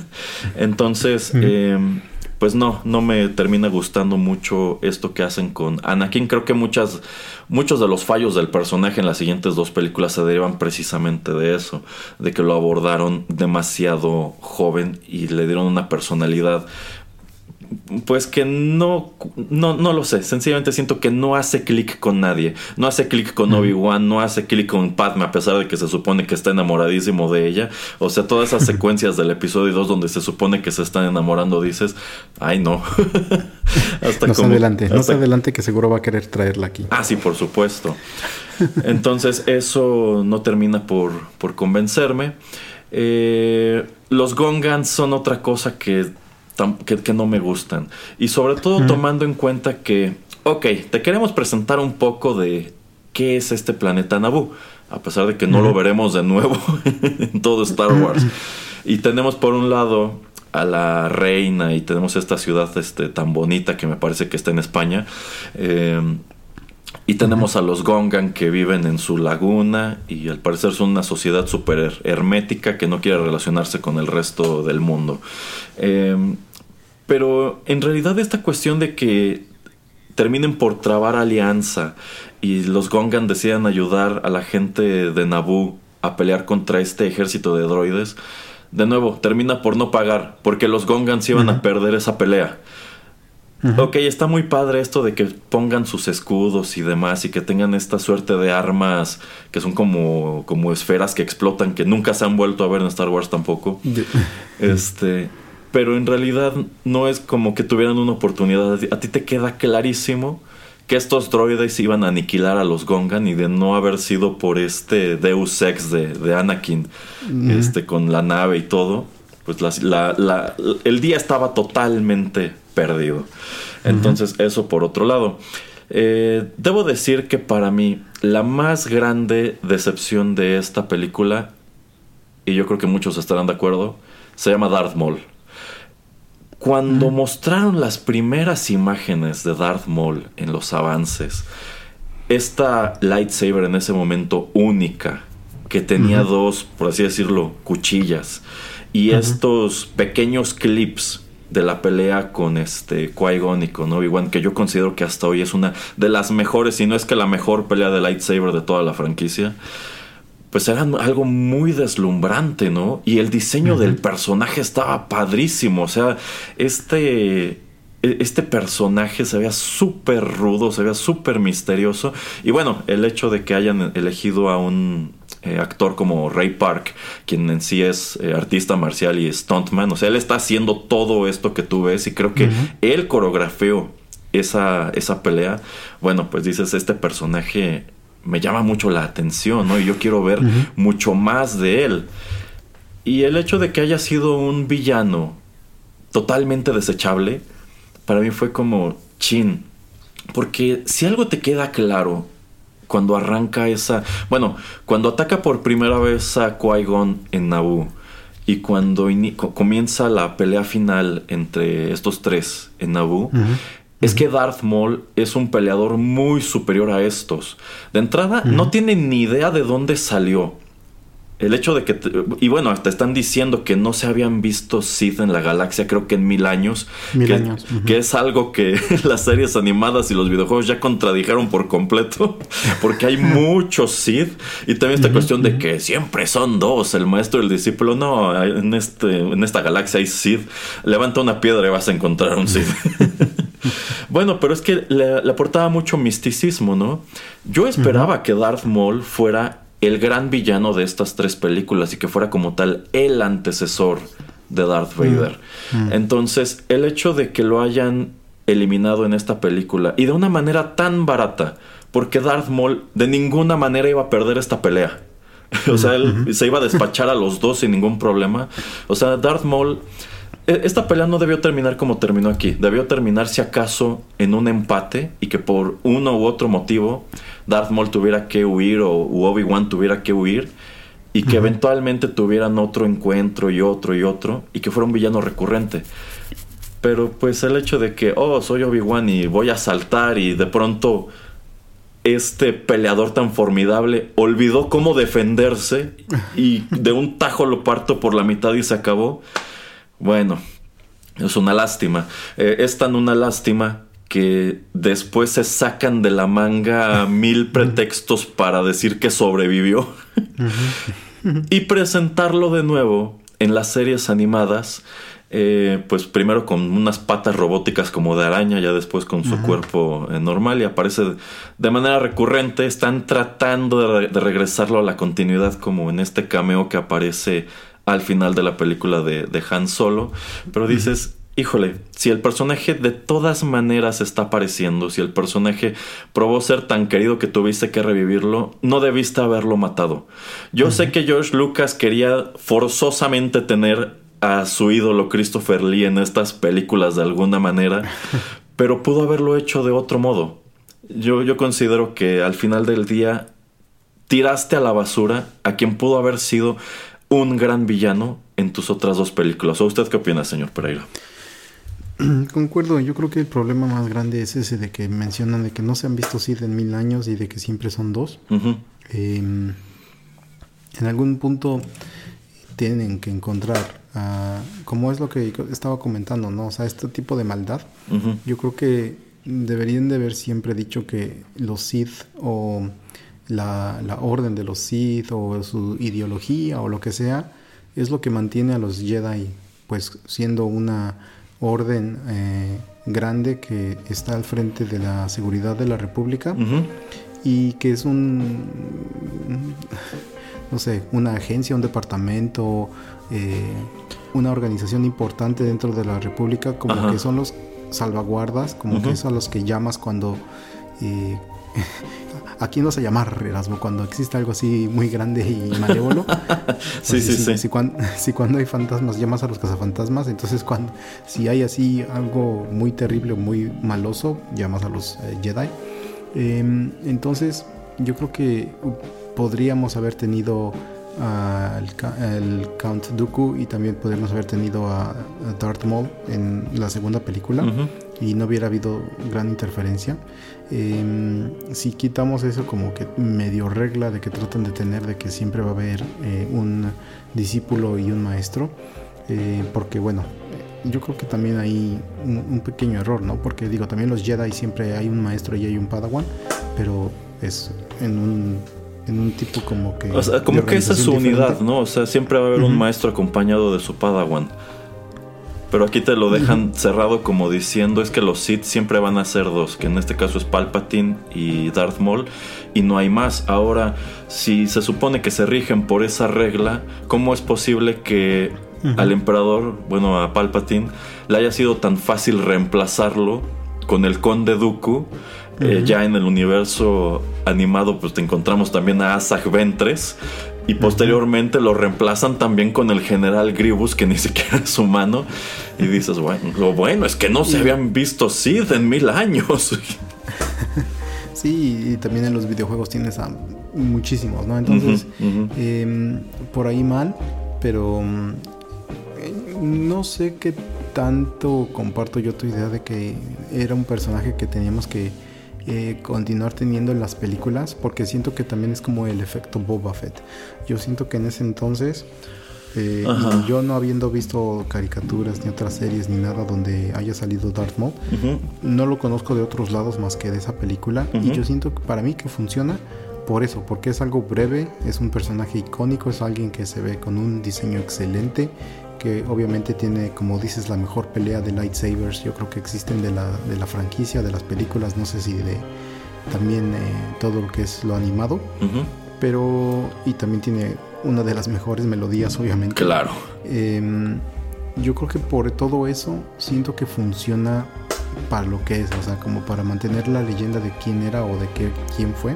Entonces, pues no, no me termina gustando mucho esto que hacen con Anakin. Creo que muchas, muchos de los fallos del personaje en las siguientes dos películas se derivan precisamente de eso, de que lo abordaron demasiado joven y le dieron una personalidad pues que no, no, no lo sé. Sencillamente siento que no hace clic con nadie. No hace clic con Obi-Wan, no hace clic con Padme, a pesar de que se supone que está enamoradísimo de ella. O sea, todas esas secuencias del episodio 2 donde se supone que se están enamorando, dices, ay no. hasta más adelante, más adelante que seguro va a querer traerla aquí. Ah, sí, por supuesto. Entonces, eso no termina por, por convencerme. Eh, los Gongans son otra cosa que que, no me gustan. Y sobre todo tomando en cuenta que, ok, te queremos presentar un poco de qué es este planeta Naboo, a pesar de que no lo veremos de nuevo en todo Star Wars. Y tenemos por un lado a la reina y tenemos esta ciudad este, tan bonita que me parece que está en España. Eh, y tenemos a los Gongan que viven en su laguna y al parecer son una sociedad súper hermética que no quiere relacionarse con el resto del mundo. Eh, pero en realidad esta cuestión de que terminen por trabar alianza y los Gongan decidan ayudar a la gente de Naboo a pelear contra este ejército de droides, de nuevo, termina por no pagar, porque los Gongans iban a perder esa pelea. Ok, está muy padre esto de que pongan sus escudos y demás y que tengan esta suerte de armas que son como, como esferas que explotan, que nunca se han vuelto a ver en Star Wars tampoco. este, pero en realidad no es como que tuvieran una oportunidad. A ti te queda clarísimo que estos droides iban a aniquilar a los Gongan y de no haber sido por este Deus Ex de, Anakin, este, con la nave y todo, pues el día estaba totalmente perdido. Entonces, eso por otro lado. Eh, debo decir que para mí la más grande decepción de esta película, y yo creo que muchos estarán de acuerdo, se llama Darth Maul. Cuando mostraron las primeras imágenes de Darth Maul en los avances, esta lightsaber en ese momento única, que tenía dos, por así decirlo, cuchillas, y estos pequeños clips de la pelea con este Qui-Gon y con Obi-Wan, que yo considero que hasta hoy es una de las mejores, si no es que la mejor pelea de lightsaber de toda la franquicia pues era algo muy deslumbrante, ¿no? Y el diseño del personaje estaba padrísimo, o sea, este e, este personaje se veía súper rudo, se veía súper misterioso. Y bueno, el hecho de que hayan elegido a un eh, actor como Ray Park, quien en sí es eh, artista marcial y stuntman, o sea, él está haciendo todo esto que tú ves y creo que él coreografió esa, esa pelea. Bueno, pues dices, este personaje me llama mucho la atención, ¿no? Y yo quiero ver mucho más de él. Y el hecho de que haya sido un villano totalmente desechable, para mí fue como chin. Porque si algo te queda claro cuando arranca esa. Bueno, cuando ataca por primera vez a Qui-Gon en Naboo y cuando comienza la pelea final entre estos tres en Naboo, es que Darth Maul es un peleador muy superior a estos. De entrada, no tienen ni idea de dónde salió. El hecho de que... y bueno, te están diciendo que no se habían visto Sith en la galaxia, creo que en mil años. Mil años. Que es algo que las series animadas y los videojuegos ya contradijeron por completo. Porque hay muchos Sith. Y también esta cuestión de que siempre son dos, el maestro y el discípulo. No, en, este, en esta galaxia hay Sith. Levanta una piedra y vas a encontrar un Sith. bueno, pero es que le, aportaba mucho misticismo, ¿no? Yo esperaba que Darth Maul fuera el gran villano de estas tres películas y que fuera como tal el antecesor de Darth Vader. Entonces, el hecho de que lo hayan eliminado en esta película y de una manera tan barata, porque Darth Maul de ninguna manera iba a perder esta pelea. o sea, él se iba a despachar a los dos sin ningún problema. O sea, Darth Maul esta pelea no debió terminar como terminó aquí. Debió terminar si acaso en un empate y que por uno u otro motivo Darth Maul tuviera que huir o Obi-Wan tuviera que huir y que eventualmente tuvieran otro encuentro y otro y otro y que fuera un villano recurrente. Pero pues el hecho de que, oh, soy Obi-Wan y voy a saltar y de pronto este peleador tan formidable olvidó cómo defenderse y de un tajo lo parto por la mitad y se acabó. Bueno, es una lástima. Eh, es tan una lástima que después se sacan de la manga mil pretextos para decir que sobrevivió y presentarlo de nuevo en las series animadas eh, pues primero con unas patas robóticas como de araña, ya después con su cuerpo eh, normal y aparece de manera recurrente. Están tratando de, regresarlo a la continuidad como en este cameo que aparece al final de la película de, Han Solo. Pero dices, híjole, si el personaje de todas maneras está apareciendo, si el personaje probó ser tan querido que tuviste que revivirlo, no debiste haberlo matado. Yo sé que George Lucas quería forzosamente tener a su ídolo Christopher Lee en estas películas de alguna manera, pero pudo haberlo hecho de otro modo. Yo, yo considero que al final del día tiraste a la basura a quien pudo haber sido un gran villano en tus otras dos películas. ¿O usted qué opina, señor Pereira? Concuerdo, yo creo que el problema más grande es ese de que mencionan de que no se han visto Sid en mil años y de que siempre son dos. Em, en algún punto tienen que encontrar como es lo que estaba comentando, ¿no? O sea, este tipo de maldad, yo creo que deberían de haber siempre dicho que los Sith o la, orden de los Sith o su ideología o lo que sea, es lo que mantiene a los Jedi, pues siendo una orden eh, grande que está al frente de la seguridad de la República y que es un, no sé, una agencia, un departamento, eh, una organización importante dentro de la República, como que son los salvaguardas, como que son los que llamas cuando... Eh, aquí no se llama Erasmo, cuando existe algo así muy grande y malévolo. sí, sí, sí. Si, cuando, hay fantasmas llamas a los cazafantasmas, entonces cuando si hay así algo muy terrible o muy maloso, llamas a los eh, Jedi. Em, entonces yo creo que podríamos haber tenido al Count Dooku y también podríamos haber tenido a, Darth Maul en la segunda película y no hubiera habido gran interferencia. Em, si quitamos eso como que medio regla de que tratan de tener de que siempre va a haber eh, un discípulo y un maestro, eh, porque bueno, yo creo que también hay un, un, pequeño error, ¿no? Porque digo, también los Jedi siempre hay un maestro y hay un Padawan, pero es en un en un tipo como que... O sea, como que esa es su unidad, ¿no? O sea, siempre va a haber un maestro acompañado de su Padawan. Pero aquí te lo dejan cerrado como diciendo es que los Sith siempre van a ser dos, que en este caso es Palpatine y Darth Maul, y no hay más. Ahora, si se supone que se rigen por esa regla, ¿cómo es posible que al emperador, bueno, a Palpatine, le haya sido tan fácil reemplazarlo con el conde Dooku? Eh, ya en el universo animado, pues te encontramos también a Asajj Ventres. Y posteriormente lo reemplazan también con el general Gribus, que ni siquiera es humano. Y dices, bueno, lo bueno es que no se habían visto Sid en mil años. Sí, y también en los videojuegos tienes a muchísimos, ¿no? Entonces, em, por ahí mal, pero mm, no sé qué tanto comparto yo tu idea de que era un personaje que teníamos que eh, continuar teniendo en las películas porque siento que también es como el efecto Boba Fett. Yo siento que en ese entonces, eh, yo no habiendo visto caricaturas ni otras series ni nada donde haya salido Darth Maul, no lo conozco de otros lados más que de esa película. Y yo siento que para mí que funciona por eso, porque es algo breve, es un personaje icónico, es alguien que se ve con un diseño excelente, que obviamente tiene, como dices, la mejor pelea de lightsabers, yo creo que existen de la, de la franquicia, de las películas, no sé si de también eh, todo lo que es lo animado, pero y también tiene una de las mejores melodías, obviamente. Claro. Em, yo creo que por todo eso siento que funciona para lo que es, o sea, como para mantener la leyenda de quién era o de qué, quién fue.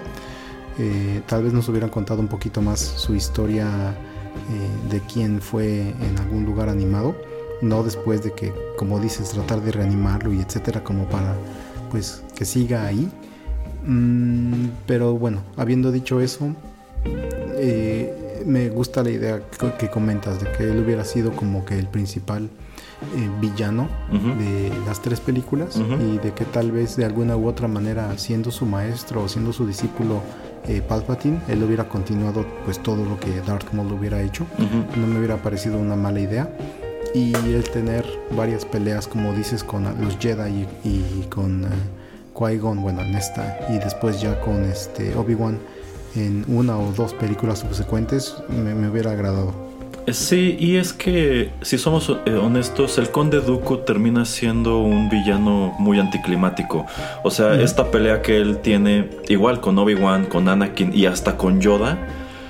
Eh, tal vez nos hubieran contado un poquito más su historia de quién fue en algún lugar animado. no después de que, como dices, tratar de reanimarlo y etcétera, como para pues que siga ahí. Mm, pero bueno, habiendo dicho eso, eh, me gusta la idea que, comentas de que él hubiera sido como que el principal eh, villano de las tres películas y de que tal vez de alguna u otra manera siendo su maestro o siendo su discípulo eh, Palpatine, él hubiera continuado pues todo lo que Darth Maul hubiera hecho. No me hubiera parecido una mala idea. Y el tener varias peleas, como dices, con los Jedi y, con uh, Qui-Gon, bueno, en esta, y después ya con este Obi-Wan en una o dos películas subsecuentes, me hubiera agradado. Sí, y es que, si somos eh, honestos, el conde Dooku termina siendo un villano muy anticlimático. O sea, esta pelea que él tiene, igual con Obi-Wan, con Anakin y hasta con Yoda,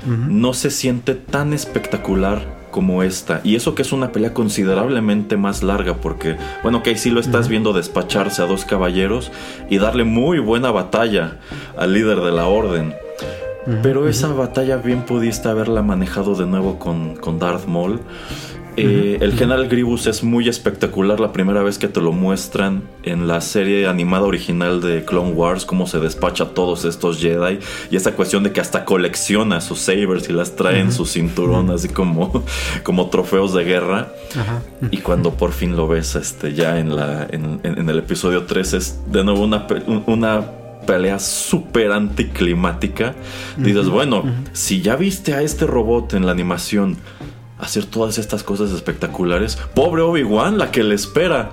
no se siente tan espectacular como esta. Y eso que es una pelea considerablemente más larga, porque, bueno, que sí lo estás viendo despacharse a dos caballeros y darle muy buena batalla al líder de la orden. Pero esa batalla bien pudiste haberla manejado de nuevo con, con Darth Maul. Eh, el general Grievous es muy espectacular la primera vez que te lo muestran en la serie animada original de Clone Wars, cómo se despacha a todos estos Jedi y esa cuestión de que hasta colecciona sus sabers y las trae en su cinturón así como, como trofeos de guerra. Y cuando por fin lo ves este, ya en, la, en, el episodio 3 es de nuevo una, una pelea súper anticlimática. Dices, bueno, si ya viste a este robot en la animación hacer todas estas cosas espectaculares, pobre Obi-Wan, la que le espera.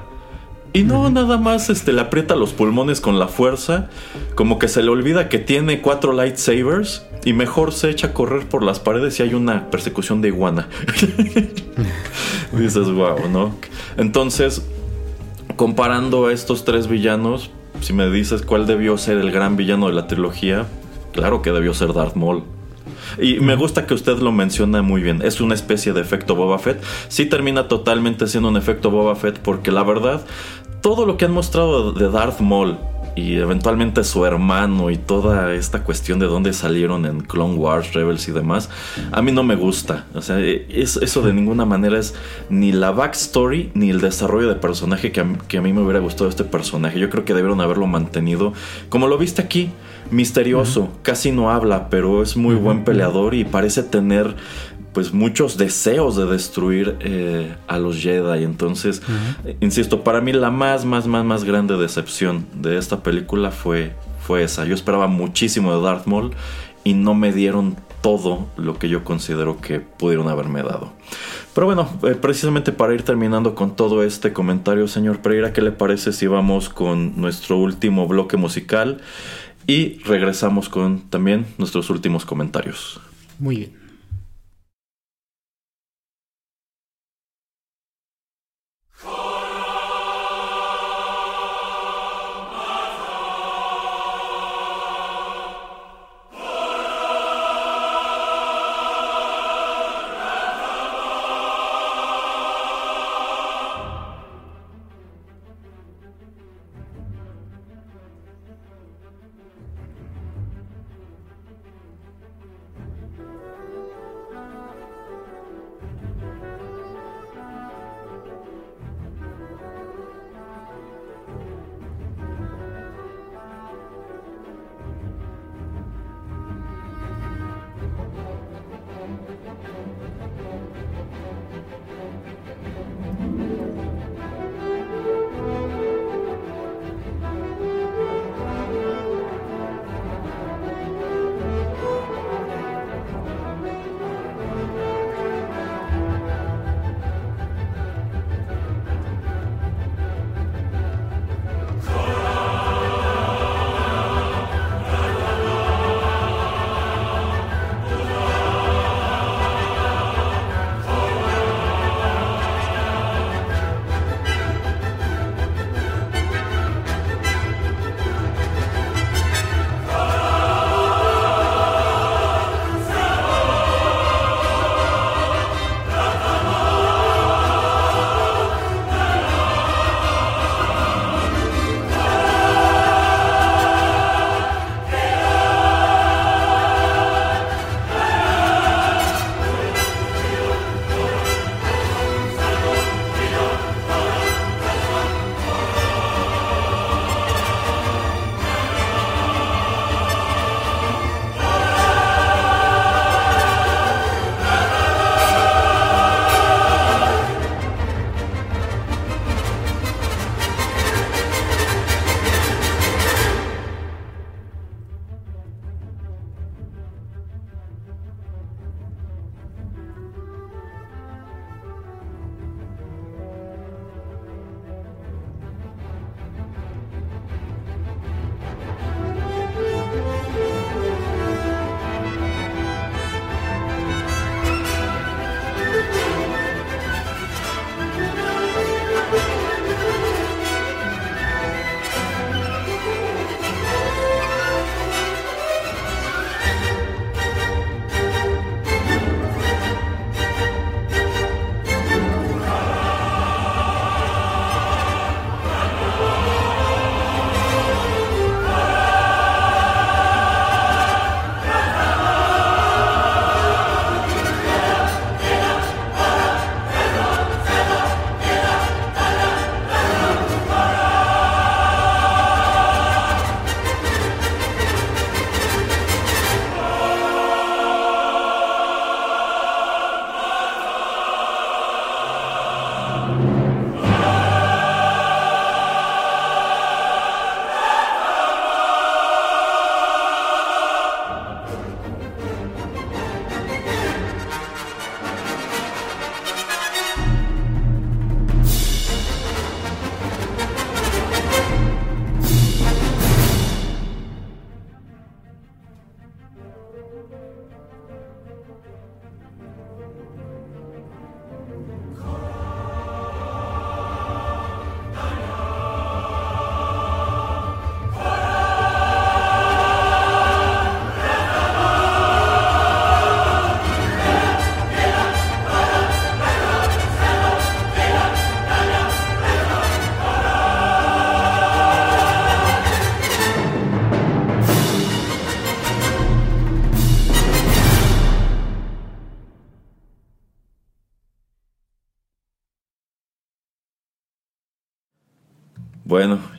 Y no, nada más este, le aprieta los pulmones con la fuerza, como que se le olvida que tiene cuatro lightsabers y mejor se echa a correr por las paredes y hay una persecución de iguana. Dices, wow, ¿no? Entonces, comparando a estos tres villanos, si me dices cuál debió ser el gran villano de la trilogía, claro que debió ser Darth Maul. Y me gusta que usted lo menciona muy bien. Es una especie de efecto Boba Fett. Sí termina totalmente siendo un efecto Boba Fett porque la verdad, todo lo que han mostrado de Darth Maul y eventualmente su hermano y toda esta cuestión de dónde salieron en Clone Wars, Rebels y demás, a mí no me gusta. O sea, eso de ninguna manera es ni la backstory ni el desarrollo de personaje que a, que a mí me hubiera gustado este personaje. Yo creo que debieron haberlo mantenido como lo viste aquí misterioso, casi no habla, pero es muy buen peleador y parece tener pues muchos deseos de destruir eh, a los Jedi. Entonces, insisto, para mí la más, más, más, más grande decepción de esta película fue, fue esa. Yo esperaba muchísimo de Darth Maul y no me dieron todo lo que yo considero que pudieron haberme dado. Pero bueno, eh, precisamente para ir terminando con todo este comentario, señor Pereira, ¿qué le parece si vamos con nuestro último bloque musical y regresamos con también nuestros últimos comentarios? Muy bien.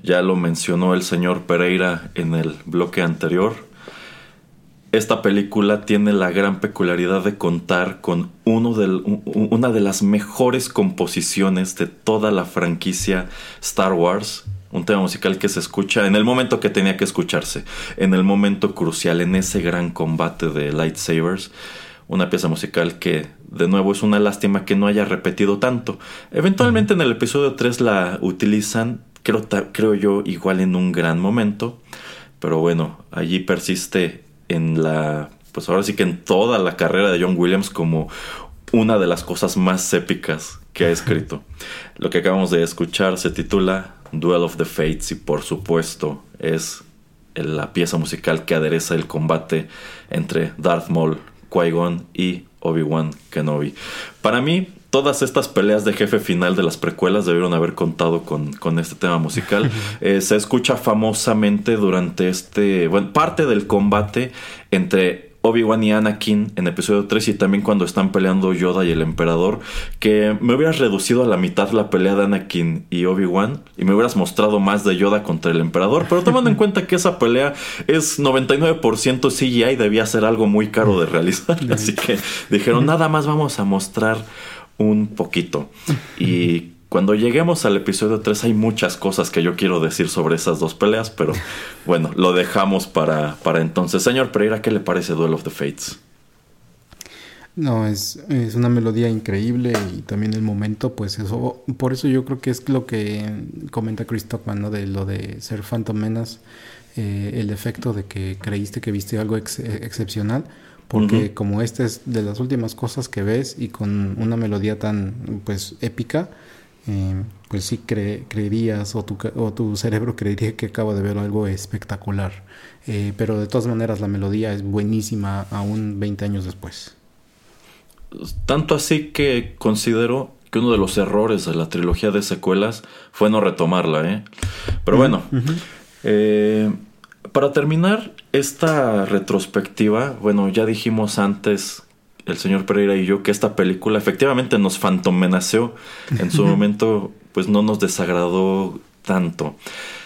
Ya lo mencionó el señor Pereira en el bloque anterior. Esta película tiene la gran peculiaridad de contar con uno una de las mejores composiciones de toda la franquicia Star Wars. Un tema musical que se escucha en el momento que tenía que escucharse, en el momento crucial, en ese gran combate de lightsabers. Una pieza musical que, de nuevo, es una lástima que no haya repetido tanto. Eventualmente en el episodio 3 la utilizan, creo, creo yo, igual en un gran momento. Pero bueno, allí persiste en la, pues ahora sí que en toda la carrera de John Williams como una de las cosas más épicas que ha escrito. Lo que acabamos de escuchar se titula Duel of the Fates y por supuesto es la pieza musical que adereza el combate entre Darth Maul, Qui-Gon y Obi-Wan Kenobi. Para mí, todas estas peleas de jefe final de las precuelas debieron haber contado con, con este tema musical. Eh, se escucha famosamente durante este, bueno, parte del combate entre Obi-Wan y Anakin en episodio 3 y también cuando están peleando Yoda y el emperador, que me hubieras reducido a la mitad la pelea de Anakin y Obi-Wan y me hubieras mostrado más de Yoda contra el emperador, pero tomando en cuenta que esa pelea es 99% CGI, debía ser algo muy caro de realizar, así que dijeron, nada más vamos a mostrar un poquito. Y cuando lleguemos al episodio 3 hay muchas cosas que yo quiero decir sobre esas dos peleas, pero bueno, lo dejamos para, para entonces. Señor Pereira, ¿qué le parece Duel of the Fates? No, es, es, una melodía increíble y también el momento, pues eso, por eso yo creo que es lo que comenta Chris Stockman, ¿no? De lo de ser Phantom Menace, eh, el efecto de que creíste que viste algo excepcional, porque como esta es de las últimas cosas que ves y con una melodía tan, pues, épica, eh, pues sí creerías o tu, o tu, cerebro creería que acabo de ver algo espectacular. Eh, pero de todas maneras la melodía es buenísima aún 20 años después. Tanto así que considero que uno de los errores de la trilogía de secuelas fue no retomarla. ¿eh? Pero bueno, eh, para terminar esta retrospectiva, bueno, ya dijimos antes el señor Pereira y yo que esta película efectivamente nos fantomenaceó en su momento, pues no nos desagradó tanto.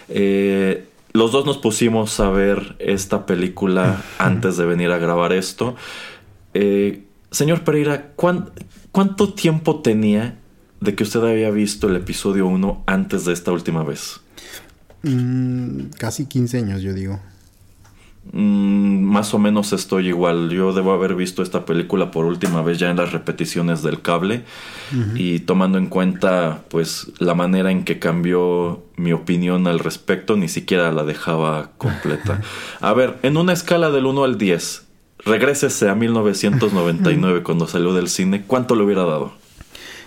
Eh, los dos nos pusimos a ver esta película antes de venir a grabar esto. Eh, señor Pereira, ¿cuánto tiempo tenía de que usted había visto el episodio 1 antes de esta última vez? Mm, casi 15 años, yo digo. Mm, más o menos estoy igual. Yo debo haber visto esta película por última vez ya en las repeticiones del cable y tomando en cuenta pues la manera en que cambió mi opinión al respecto, ni siquiera la dejaba completa. A ver, en una escala del 1 al 10, regrésese a 1999 cuando salió del cine, ¿cuánto le hubiera dado?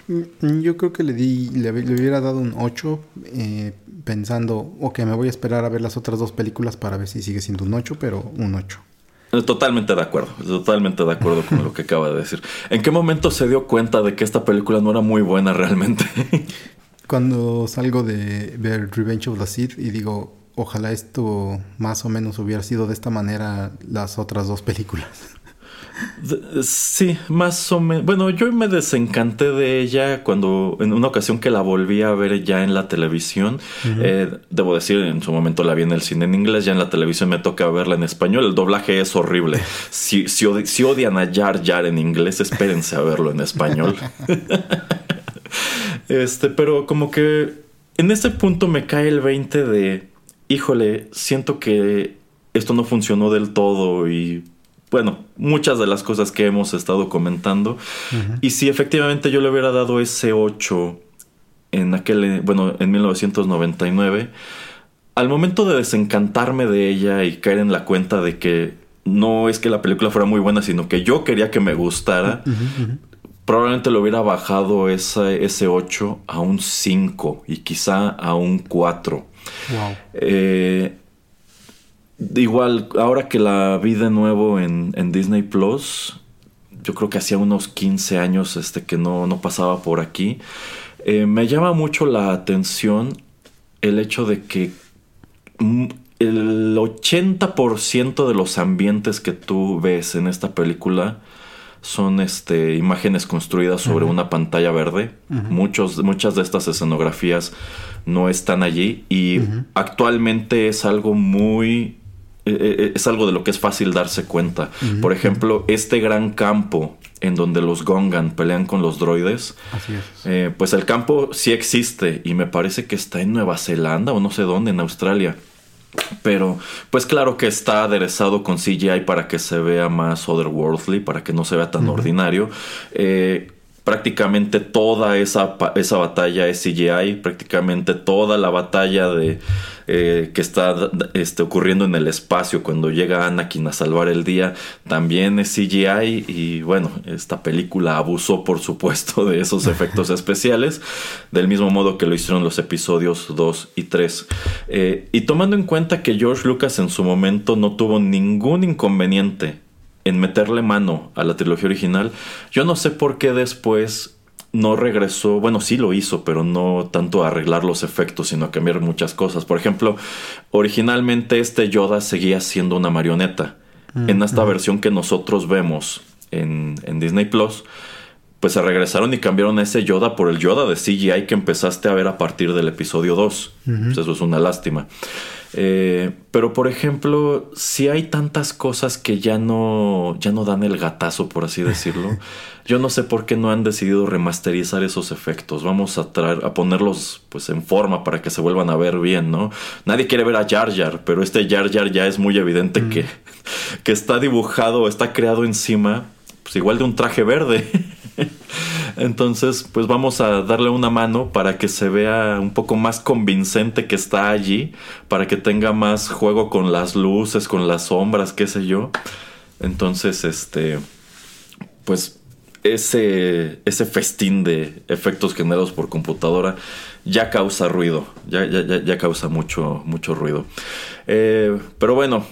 Mm, yo creo que le di, le, hubiera dado un 8, eh, pensando, ok, me voy a esperar a ver las otras dos películas para ver si sigue siendo un 8, pero un 8. Eh, totalmente de acuerdo, totalmente de acuerdo con lo que acaba de decir. ¿En qué momento se dio cuenta de que esta película no era muy buena realmente? Cuando salgo de ver Revenge of the Sith y digo, ojalá esto más o menos hubiera sido de esta manera las otras dos películas. Sí, más o menos. Bueno, yo me desencanté de ella cuando en una ocasión que la volví a ver ya en la televisión. Eh, debo decir, en su momento la vi en el cine en inglés, ya en la televisión me toca verla en español. El doblaje es horrible. Si, si, odian a Jar Jar en inglés, espérense a verlo en español. este, pero como que en ese punto me cae el 20 de, híjole, siento que esto no funcionó del todo y bueno, muchas de las cosas que hemos estado comentando. Y si efectivamente yo le hubiera dado ese 8 en aquel, bueno, en 1999, al momento de desencantarme de ella y caer en la cuenta de que no es que la película fuera muy buena, sino que yo quería que me gustara, probablemente le hubiera bajado ese, ese 8 a un 5 y quizá a un 4. Wow. Eh, Igual, ahora que la vi de nuevo en, Disney Plus, yo creo que hacía unos 15 años este, que no, no pasaba por aquí. Eh, me llama mucho la atención el hecho de que el 80% de los ambientes que tú ves en esta película son este, imágenes construidas sobre una pantalla verde. Muchos, muchas de estas escenografías no están allí y actualmente es algo muy... E, e, e, es algo de lo que es fácil darse cuenta. Por ejemplo, este gran campo en donde los Gongan pelean con los droides. Eh, pues el campo sí existe y me parece que está en Nueva Zelanda o no sé dónde, en Australia. Pero, pues claro que está aderezado con CGI para que se vea más otherworldly, para que no se vea tan ordinario. Eh, prácticamente toda esa, esa batalla es CGI, prácticamente toda la batalla de, eh, que está este, ocurriendo en el espacio cuando llega Anakin a salvar el día también es CGI y bueno, esta película abusó por supuesto de esos efectos especiales, del mismo modo que lo hicieron los episodios 2 y 3. Eh, y tomando en cuenta que George Lucas en su momento no tuvo ningún inconveniente en meterle mano a la trilogía original. Yo no sé por qué después no regresó, bueno, sí lo hizo, pero no tanto a arreglar los efectos, sino a cambiar muchas cosas. Por ejemplo, originalmente este Yoda seguía siendo una marioneta. Mm, en esta versión que nosotros vemos en, Disney Plus, pues se regresaron y cambiaron ese Yoda por el Yoda de CGI que empezaste a ver a partir del episodio 2. Pues eso es una lástima. Eh, pero por ejemplo, si hay tantas cosas que ya no, ya no dan el gatazo, por así decirlo, yo no sé por qué no han decidido remasterizar esos efectos. Vamos a, traer, a ponerlos pues en forma para que se vuelvan a ver bien, ¿no? Nadie quiere ver a Jar Jar, pero este Jar Jar ya es muy evidente mm. que, que está dibujado, está creado encima, pues igual de un traje verde. Entonces, pues vamos a darle una mano para que se vea un poco más convincente que está allí, para que tenga más juego con las luces, con las sombras, qué sé yo. Entonces, este, pues ese, ese festín de efectos generados por computadora ya causa ruido, ya, ya, causa mucho, mucho ruido. Eh, pero bueno,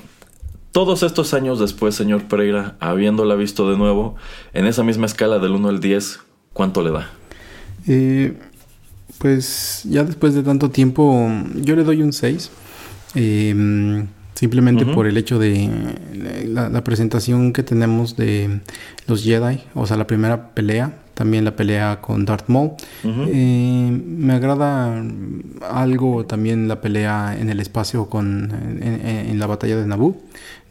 todos estos años después, señor Pereira, habiéndola visto de nuevo, en esa misma escala del 1 al 10, ¿cuánto le da? Eh, pues ya después de tanto tiempo, yo le doy un 6. Eh, simplemente por el hecho de la, presentación que tenemos de los Jedi, o sea, la primera pelea, también la pelea con Darth Maul. Eh, me agrada algo también la pelea en el espacio con en, la batalla de Naboo.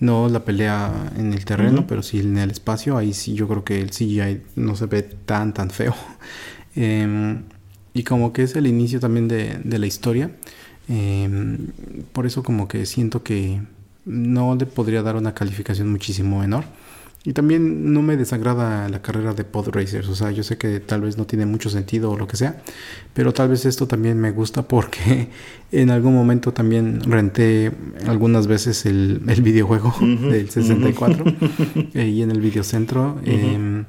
No la pelea en el terreno, pero sí en el espacio. Ahí sí yo creo que el CGI no se ve tan tan feo. Em, y como que es el inicio también de, de la historia. Em, por eso como que siento que no le podría dar una calificación muchísimo menor. Y también no me desagrada la carrera de pod racers, o sea, yo sé que tal vez no tiene mucho sentido o lo que sea, pero tal vez esto también me gusta porque en algún momento también renté algunas veces el, videojuego del 64 eh, y en el videocentro. Em,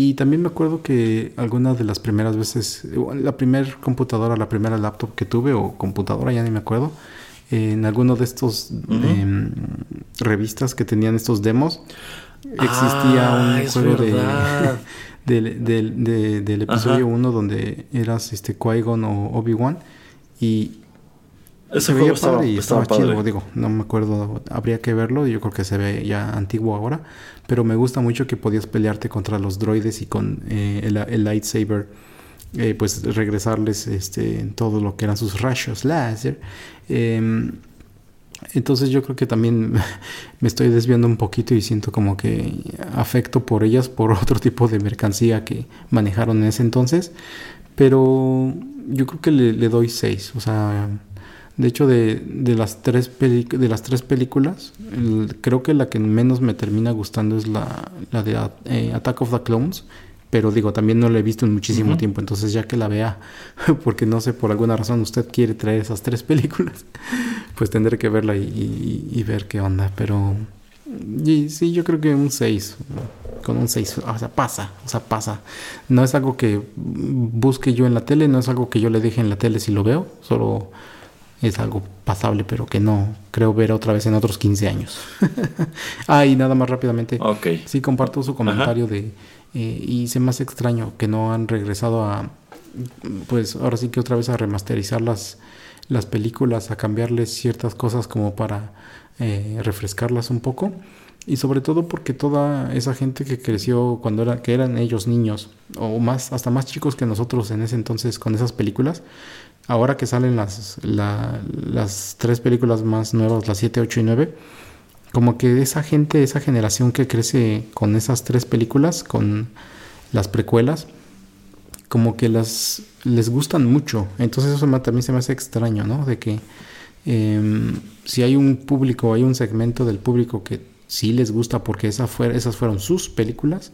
y también me acuerdo que algunas de las primeras veces, la primera computadora, la primera laptop que tuve o computadora, ya ni me acuerdo, en alguno de estos em, revistas que tenían estos demos, existía ah, un juego de, del episodio 1 donde eras este Qui-Gon o Obi-Wan y ese juego estaba, y estaba, chido, digo, no me acuerdo, habría que verlo, yo creo que se ve ya antiguo ahora, pero me gusta mucho que podías pelearte contra los droides y con eh, el, lightsaber, eh, pues regresarles este, todo lo que eran sus rayos láser. Em, entonces yo creo que también me estoy desviando un poquito y siento como que afecto por ellas por otro tipo de mercancía que manejaron en ese entonces. Pero yo creo que le, doy 6. O sea, de hecho de, las, tres de las tres películas, creo que la que menos me termina gustando es la, la de eh, Attack of the Clones pero digo, también no la he visto en muchísimo tiempo, entonces ya que la vea, porque no sé, por alguna razón usted quiere traer esas tres películas, pues tendré que verla y, ver qué onda, pero y, sí, yo creo que un 6, con un 6, o sea, pasa, o sea, pasa. No es algo que busque yo en la tele, no es algo que yo le deje en la tele si lo veo, solo es algo pasable, pero que no creo ver otra vez en otros 15 años. ah, y nada más rápidamente. Sí, comparto su comentario de eh, y se me hace extraño que no han regresado a, pues ahora sí que otra vez a remasterizar las, las películas, a cambiarles ciertas cosas como para eh, refrescarlas un poco. Y sobre todo porque toda esa gente que creció cuando era, que eran ellos niños, o más, hasta más chicos que nosotros en ese entonces con esas películas, ahora que salen las, las tres películas más nuevas, las 7, 8 y 9, como que esa gente, esa generación que crece con esas tres películas, con las precuelas, como que las les gustan mucho. Entonces eso también se me hace extraño, ¿no? De que em, si hay un público, hay un segmento del público que sí les gusta porque esas fueron sus películas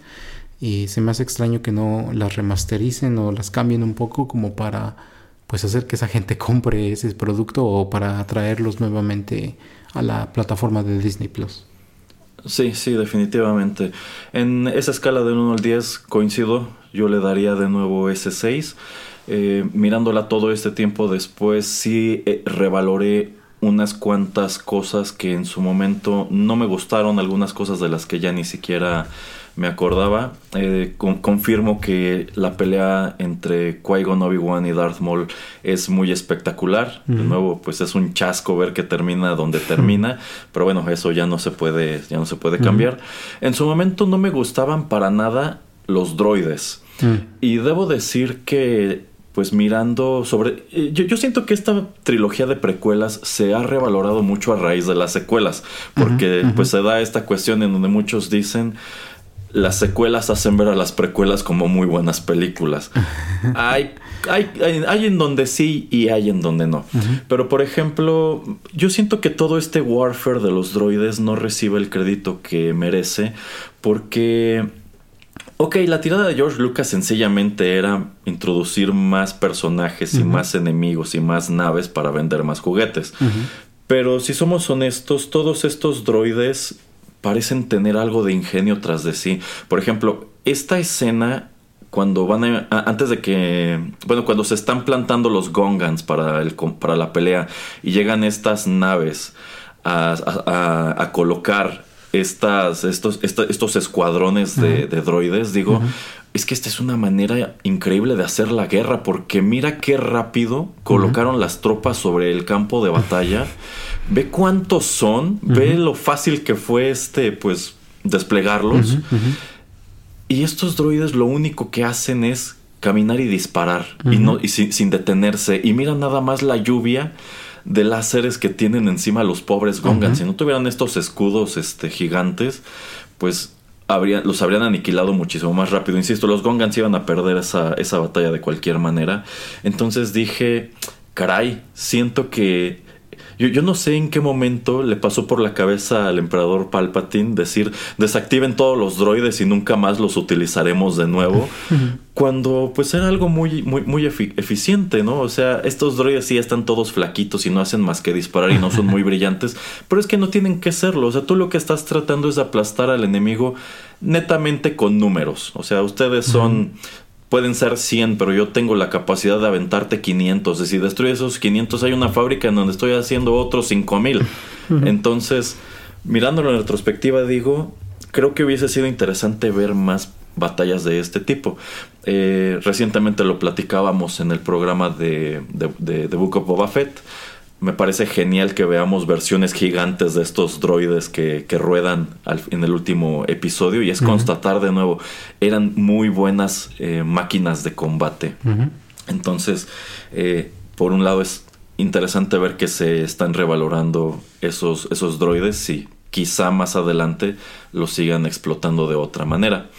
y se me hace extraño que no las remastericen o las cambien un poco como para pues hacer que esa gente compre ese producto o para atraerlos nuevamente a la plataforma de Disney Plus. Sí, sí, definitivamente. En esa escala del 1 al 10 coincido, yo le daría de nuevo ese 6. Eh, mirándola todo este tiempo después, sí eh, revaloré unas cuantas cosas que en su momento no me gustaron, algunas cosas de las que ya ni siquiera me acordaba. Eh, confirmo que la pelea entre Qui-Gon, Obi-Wan y Darth Maul es muy espectacular. De nuevo, pues es un chasco ver que termina donde termina, pero bueno, eso ya no se puede, ya no se puede cambiar. En su momento no me gustaban para nada los droides. Y debo decir que pues mirando sobre... Eh, yo, siento que esta trilogía de precuelas se ha revalorado mucho a raíz de las secuelas, porque pues se da esta cuestión en donde muchos dicen las secuelas hacen ver a las precuelas como muy buenas películas. hay, hay, hay, en donde sí y hay en donde no. Pero por ejemplo, yo siento que todo este warfare de los droides no recibe el crédito que merece porque Ok, la tirada de George Lucas sencillamente era introducir más personajes y más enemigos y más naves para vender más juguetes. Pero si somos honestos, todos estos droides parecen tener algo de ingenio tras de sí. Por ejemplo, esta escena cuando van a, antes de que bueno cuando se están plantando los gongans para el para la pelea y llegan estas naves a, a colocar estas, estos, estos escuadrones de, droides, digo, es que esta es una manera increíble de hacer la guerra, porque mira qué rápido colocaron las tropas sobre el campo de batalla. Ve cuántos son, ve lo fácil que fue este, pues, desplegarlos. Y estos droides lo único que hacen es caminar y disparar, y, no, y sin, sin detenerse. Y mira nada más la lluvia de láseres que tienen encima los pobres Gongans. Si no tuvieran estos escudos este, gigantes, pues los habrían aniquilado muchísimo más rápido. Insisto, los Gongans iban a perder esa, esa batalla de cualquier manera. Entonces dije, caray, siento que yo, yo, no sé en qué momento le pasó por la cabeza al emperador Palpatine decir desactiven todos los droides y nunca más los utilizaremos de nuevo. cuando pues era algo muy, muy, muy eficiente, ¿no? O sea, estos droides sí están todos flaquitos y no hacen más que disparar y no son muy brillantes, pero es que no tienen que serlo. O sea, tú lo que estás tratando es de aplastar al enemigo netamente con números. O sea, ustedes son pueden ser 100, pero yo tengo la capacidad de aventarte 500. Y si destruyes esos 500, hay una fábrica en donde estoy haciendo otros 5000. Entonces, mirándolo en retrospectiva, digo, creo que hubiese sido interesante ver más batallas de este tipo. Eh, recientemente lo platicábamos en el programa de, de, de Book of Boba Fett me parece genial que veamos versiones gigantes de estos droides que, ruedan en el último episodio y es constatar de nuevo, eran muy buenas eh, máquinas de combate. Entonces, eh, por un lado es interesante ver que se están revalorando esos, esos droides, sí, quizá más adelante lo sigan explotando de otra manera.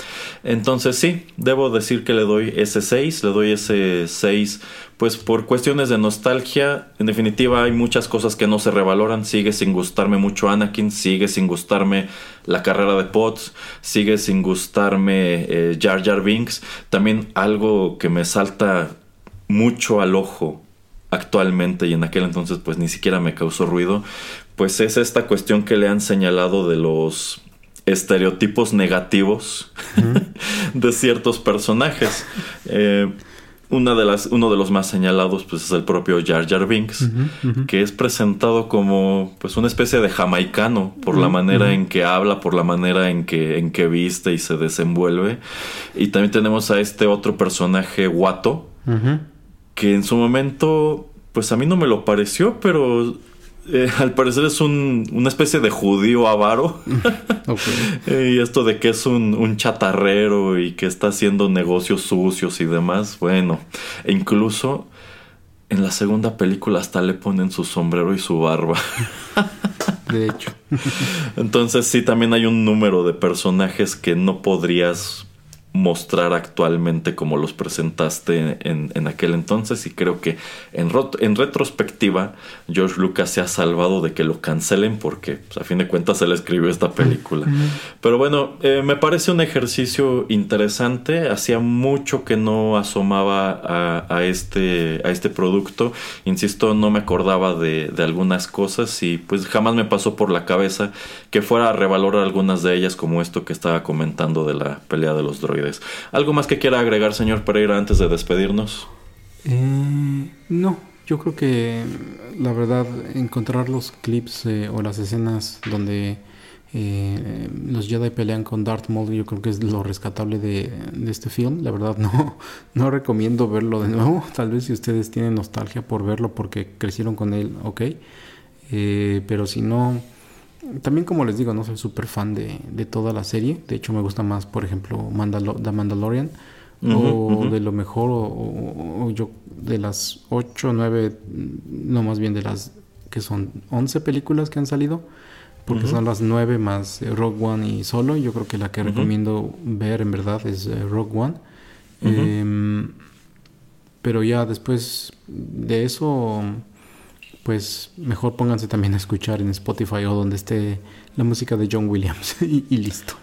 Entonces sí, debo decir que le doy ese 6, le doy ese 6 pues por cuestiones de nostalgia, en definitiva hay muchas cosas que no se revaloran, sigue sin gustarme mucho Anakin, sigue sin gustarme la carrera de Potts, sigue sin gustarme eh, Jar Jar Binks, también algo que me salta mucho al ojo actualmente y en aquel entonces pues ni siquiera me causó ruido, pues es esta cuestión que le han señalado de los estereotipos negativos de ciertos personajes. Eh, una de las, uno de los más señalados pues, es el propio Jar Jar Binks, que es presentado como pues, una especie de jamaicano por la manera en que habla, por la manera en que, en que viste y se desenvuelve. Y también tenemos a este otro personaje, Watto, que en su momento, pues a mí no me lo pareció, pero eh, al parecer es un, una especie de judío avaro. Eh, y esto de que es un, un, chatarrero y que está haciendo negocios sucios y demás. Bueno, e incluso en la segunda película hasta le ponen su sombrero y su barba. De hecho. Entonces sí, también hay un número de personajes que no podrías mostrar actualmente como los presentaste en, aquel entonces y creo que en, en, retrospectiva George Lucas se ha salvado de que lo cancelen porque pues, a fin de cuentas él escribió esta película. Pero bueno, eh, me parece un ejercicio interesante, hacía mucho que no asomaba a, este, a este producto, insisto, no me acordaba de, de algunas cosas y pues jamás me pasó por la cabeza que fuera a revalorar algunas de ellas como esto que estaba comentando de la pelea de los droides. ¿Algo más que quiera agregar, señor Pereira, antes de despedirnos? Eh, no, yo creo que la verdad encontrar los clips eh, o las escenas donde eh, los Jedi pelean con Darth Maul yo creo que es lo rescatable de, este film. La verdad no, no recomiendo verlo de nuevo. Tal vez si ustedes tienen nostalgia por verlo porque crecieron con él, ok. pero si no también como les digo, no soy súper fan de, de, toda la serie. De hecho, me gusta más, por ejemplo, The Mandalorian. o de lo mejor, o, yo de las 8, 9, no más bien de las que son 11 películas que han salido. Porque son las 9 más eh, Rogue One y Solo. Yo creo que la que recomiendo ver en verdad es eh, Rogue One. Em, pero ya después de eso pues mejor pónganse también a escuchar en Spotify o donde esté la música de John Williams y, listo.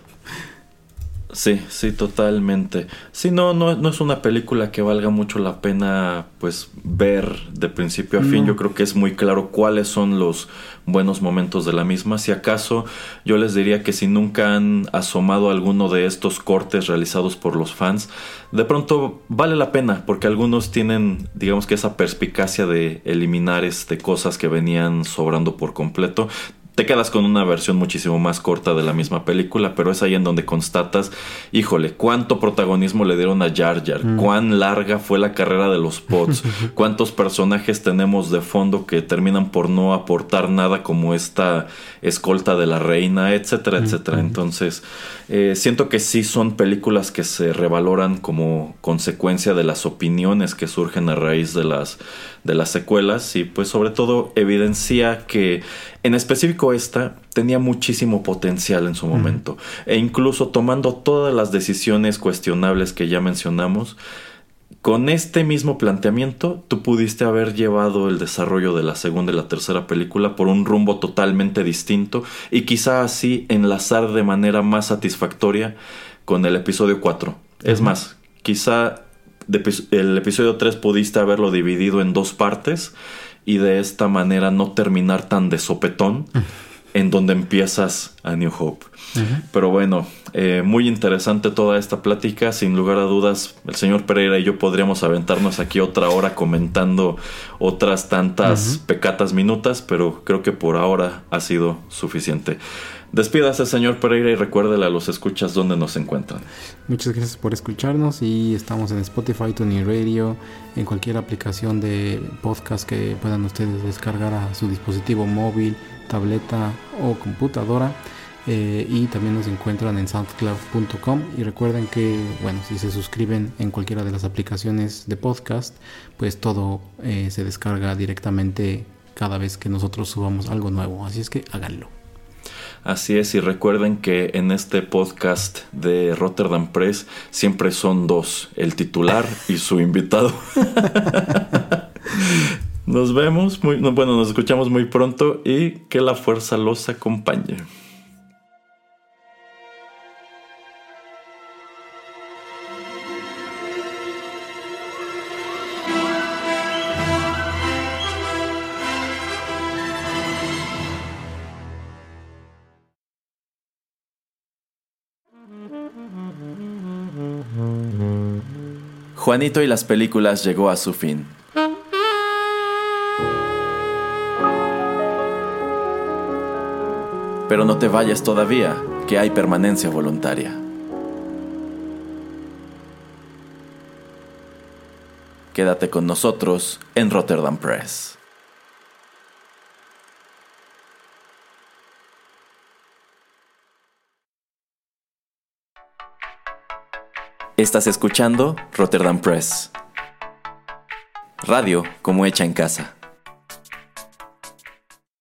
Sí, sí, totalmente. Sí, no, no, no es una película que valga mucho la pena pues ver de principio a fin. Yo creo que es muy claro cuáles son los buenos momentos de la misma. Si acaso yo les diría que si nunca han asomado alguno de estos cortes realizados por los fans, de pronto vale la pena porque algunos tienen digamos que esa perspicacia de eliminar este cosas que venían sobrando por completo te quedas con una versión muchísimo más corta de la misma película, pero es ahí en donde constatas, híjole, cuánto protagonismo le dieron a Jar Jar, mm. cuán larga fue la carrera de los Pots, cuántos personajes tenemos de fondo que terminan por no aportar nada como esta escolta de la reina, etcétera, mm, etcétera. Entonces, eh, siento que sí son películas que se revaloran como consecuencia de las opiniones que surgen a raíz de las, de las secuelas y pues sobre todo evidencia que en específico esta tenía muchísimo potencial en su momento. E incluso tomando todas las decisiones cuestionables que ya mencionamos, con este mismo planteamiento, tú pudiste haber llevado el desarrollo de la segunda y la tercera película por un rumbo totalmente distinto y quizá así enlazar de manera más satisfactoria con el episodio 4. Es más, quizá el episodio 3 pudiste haberlo dividido en dos partes y de esta manera no terminar tan de sopetón en donde empiezas a New Hope. Pero bueno, eh, muy interesante toda esta plática. Sin lugar a dudas, el señor Pereira y yo podríamos aventarnos aquí otra hora comentando otras tantas pecatas minutas, pero creo que por ahora ha sido suficiente. Despídase, señor Pereira, y recuérdele a los escuchas dónde nos encuentran. Muchas gracias por escucharnos y estamos en Spotify, Tony Radio, en cualquier aplicación de podcast que puedan ustedes descargar a su dispositivo móvil, tableta o computadora. Eh, y también nos encuentran en soundcloud.com y recuerden que bueno si se suscriben en cualquiera de las aplicaciones de podcast pues todo eh, se descarga directamente cada vez que nosotros subamos algo nuevo así es que háganlo Así es, y recuerden que en este podcast de Rotterdam Press siempre son dos, el titular y su invitado. nos vemos, muy, bueno, nos escuchamos muy pronto y que la fuerza los acompañe. Juanito y las películas llegó a su fin. Pero no te vayas todavía, que hay permanencia voluntaria. Quédate con nosotros en Rotterdam Press. Estás escuchando Rotterdam Press. Radio como hecha en casa.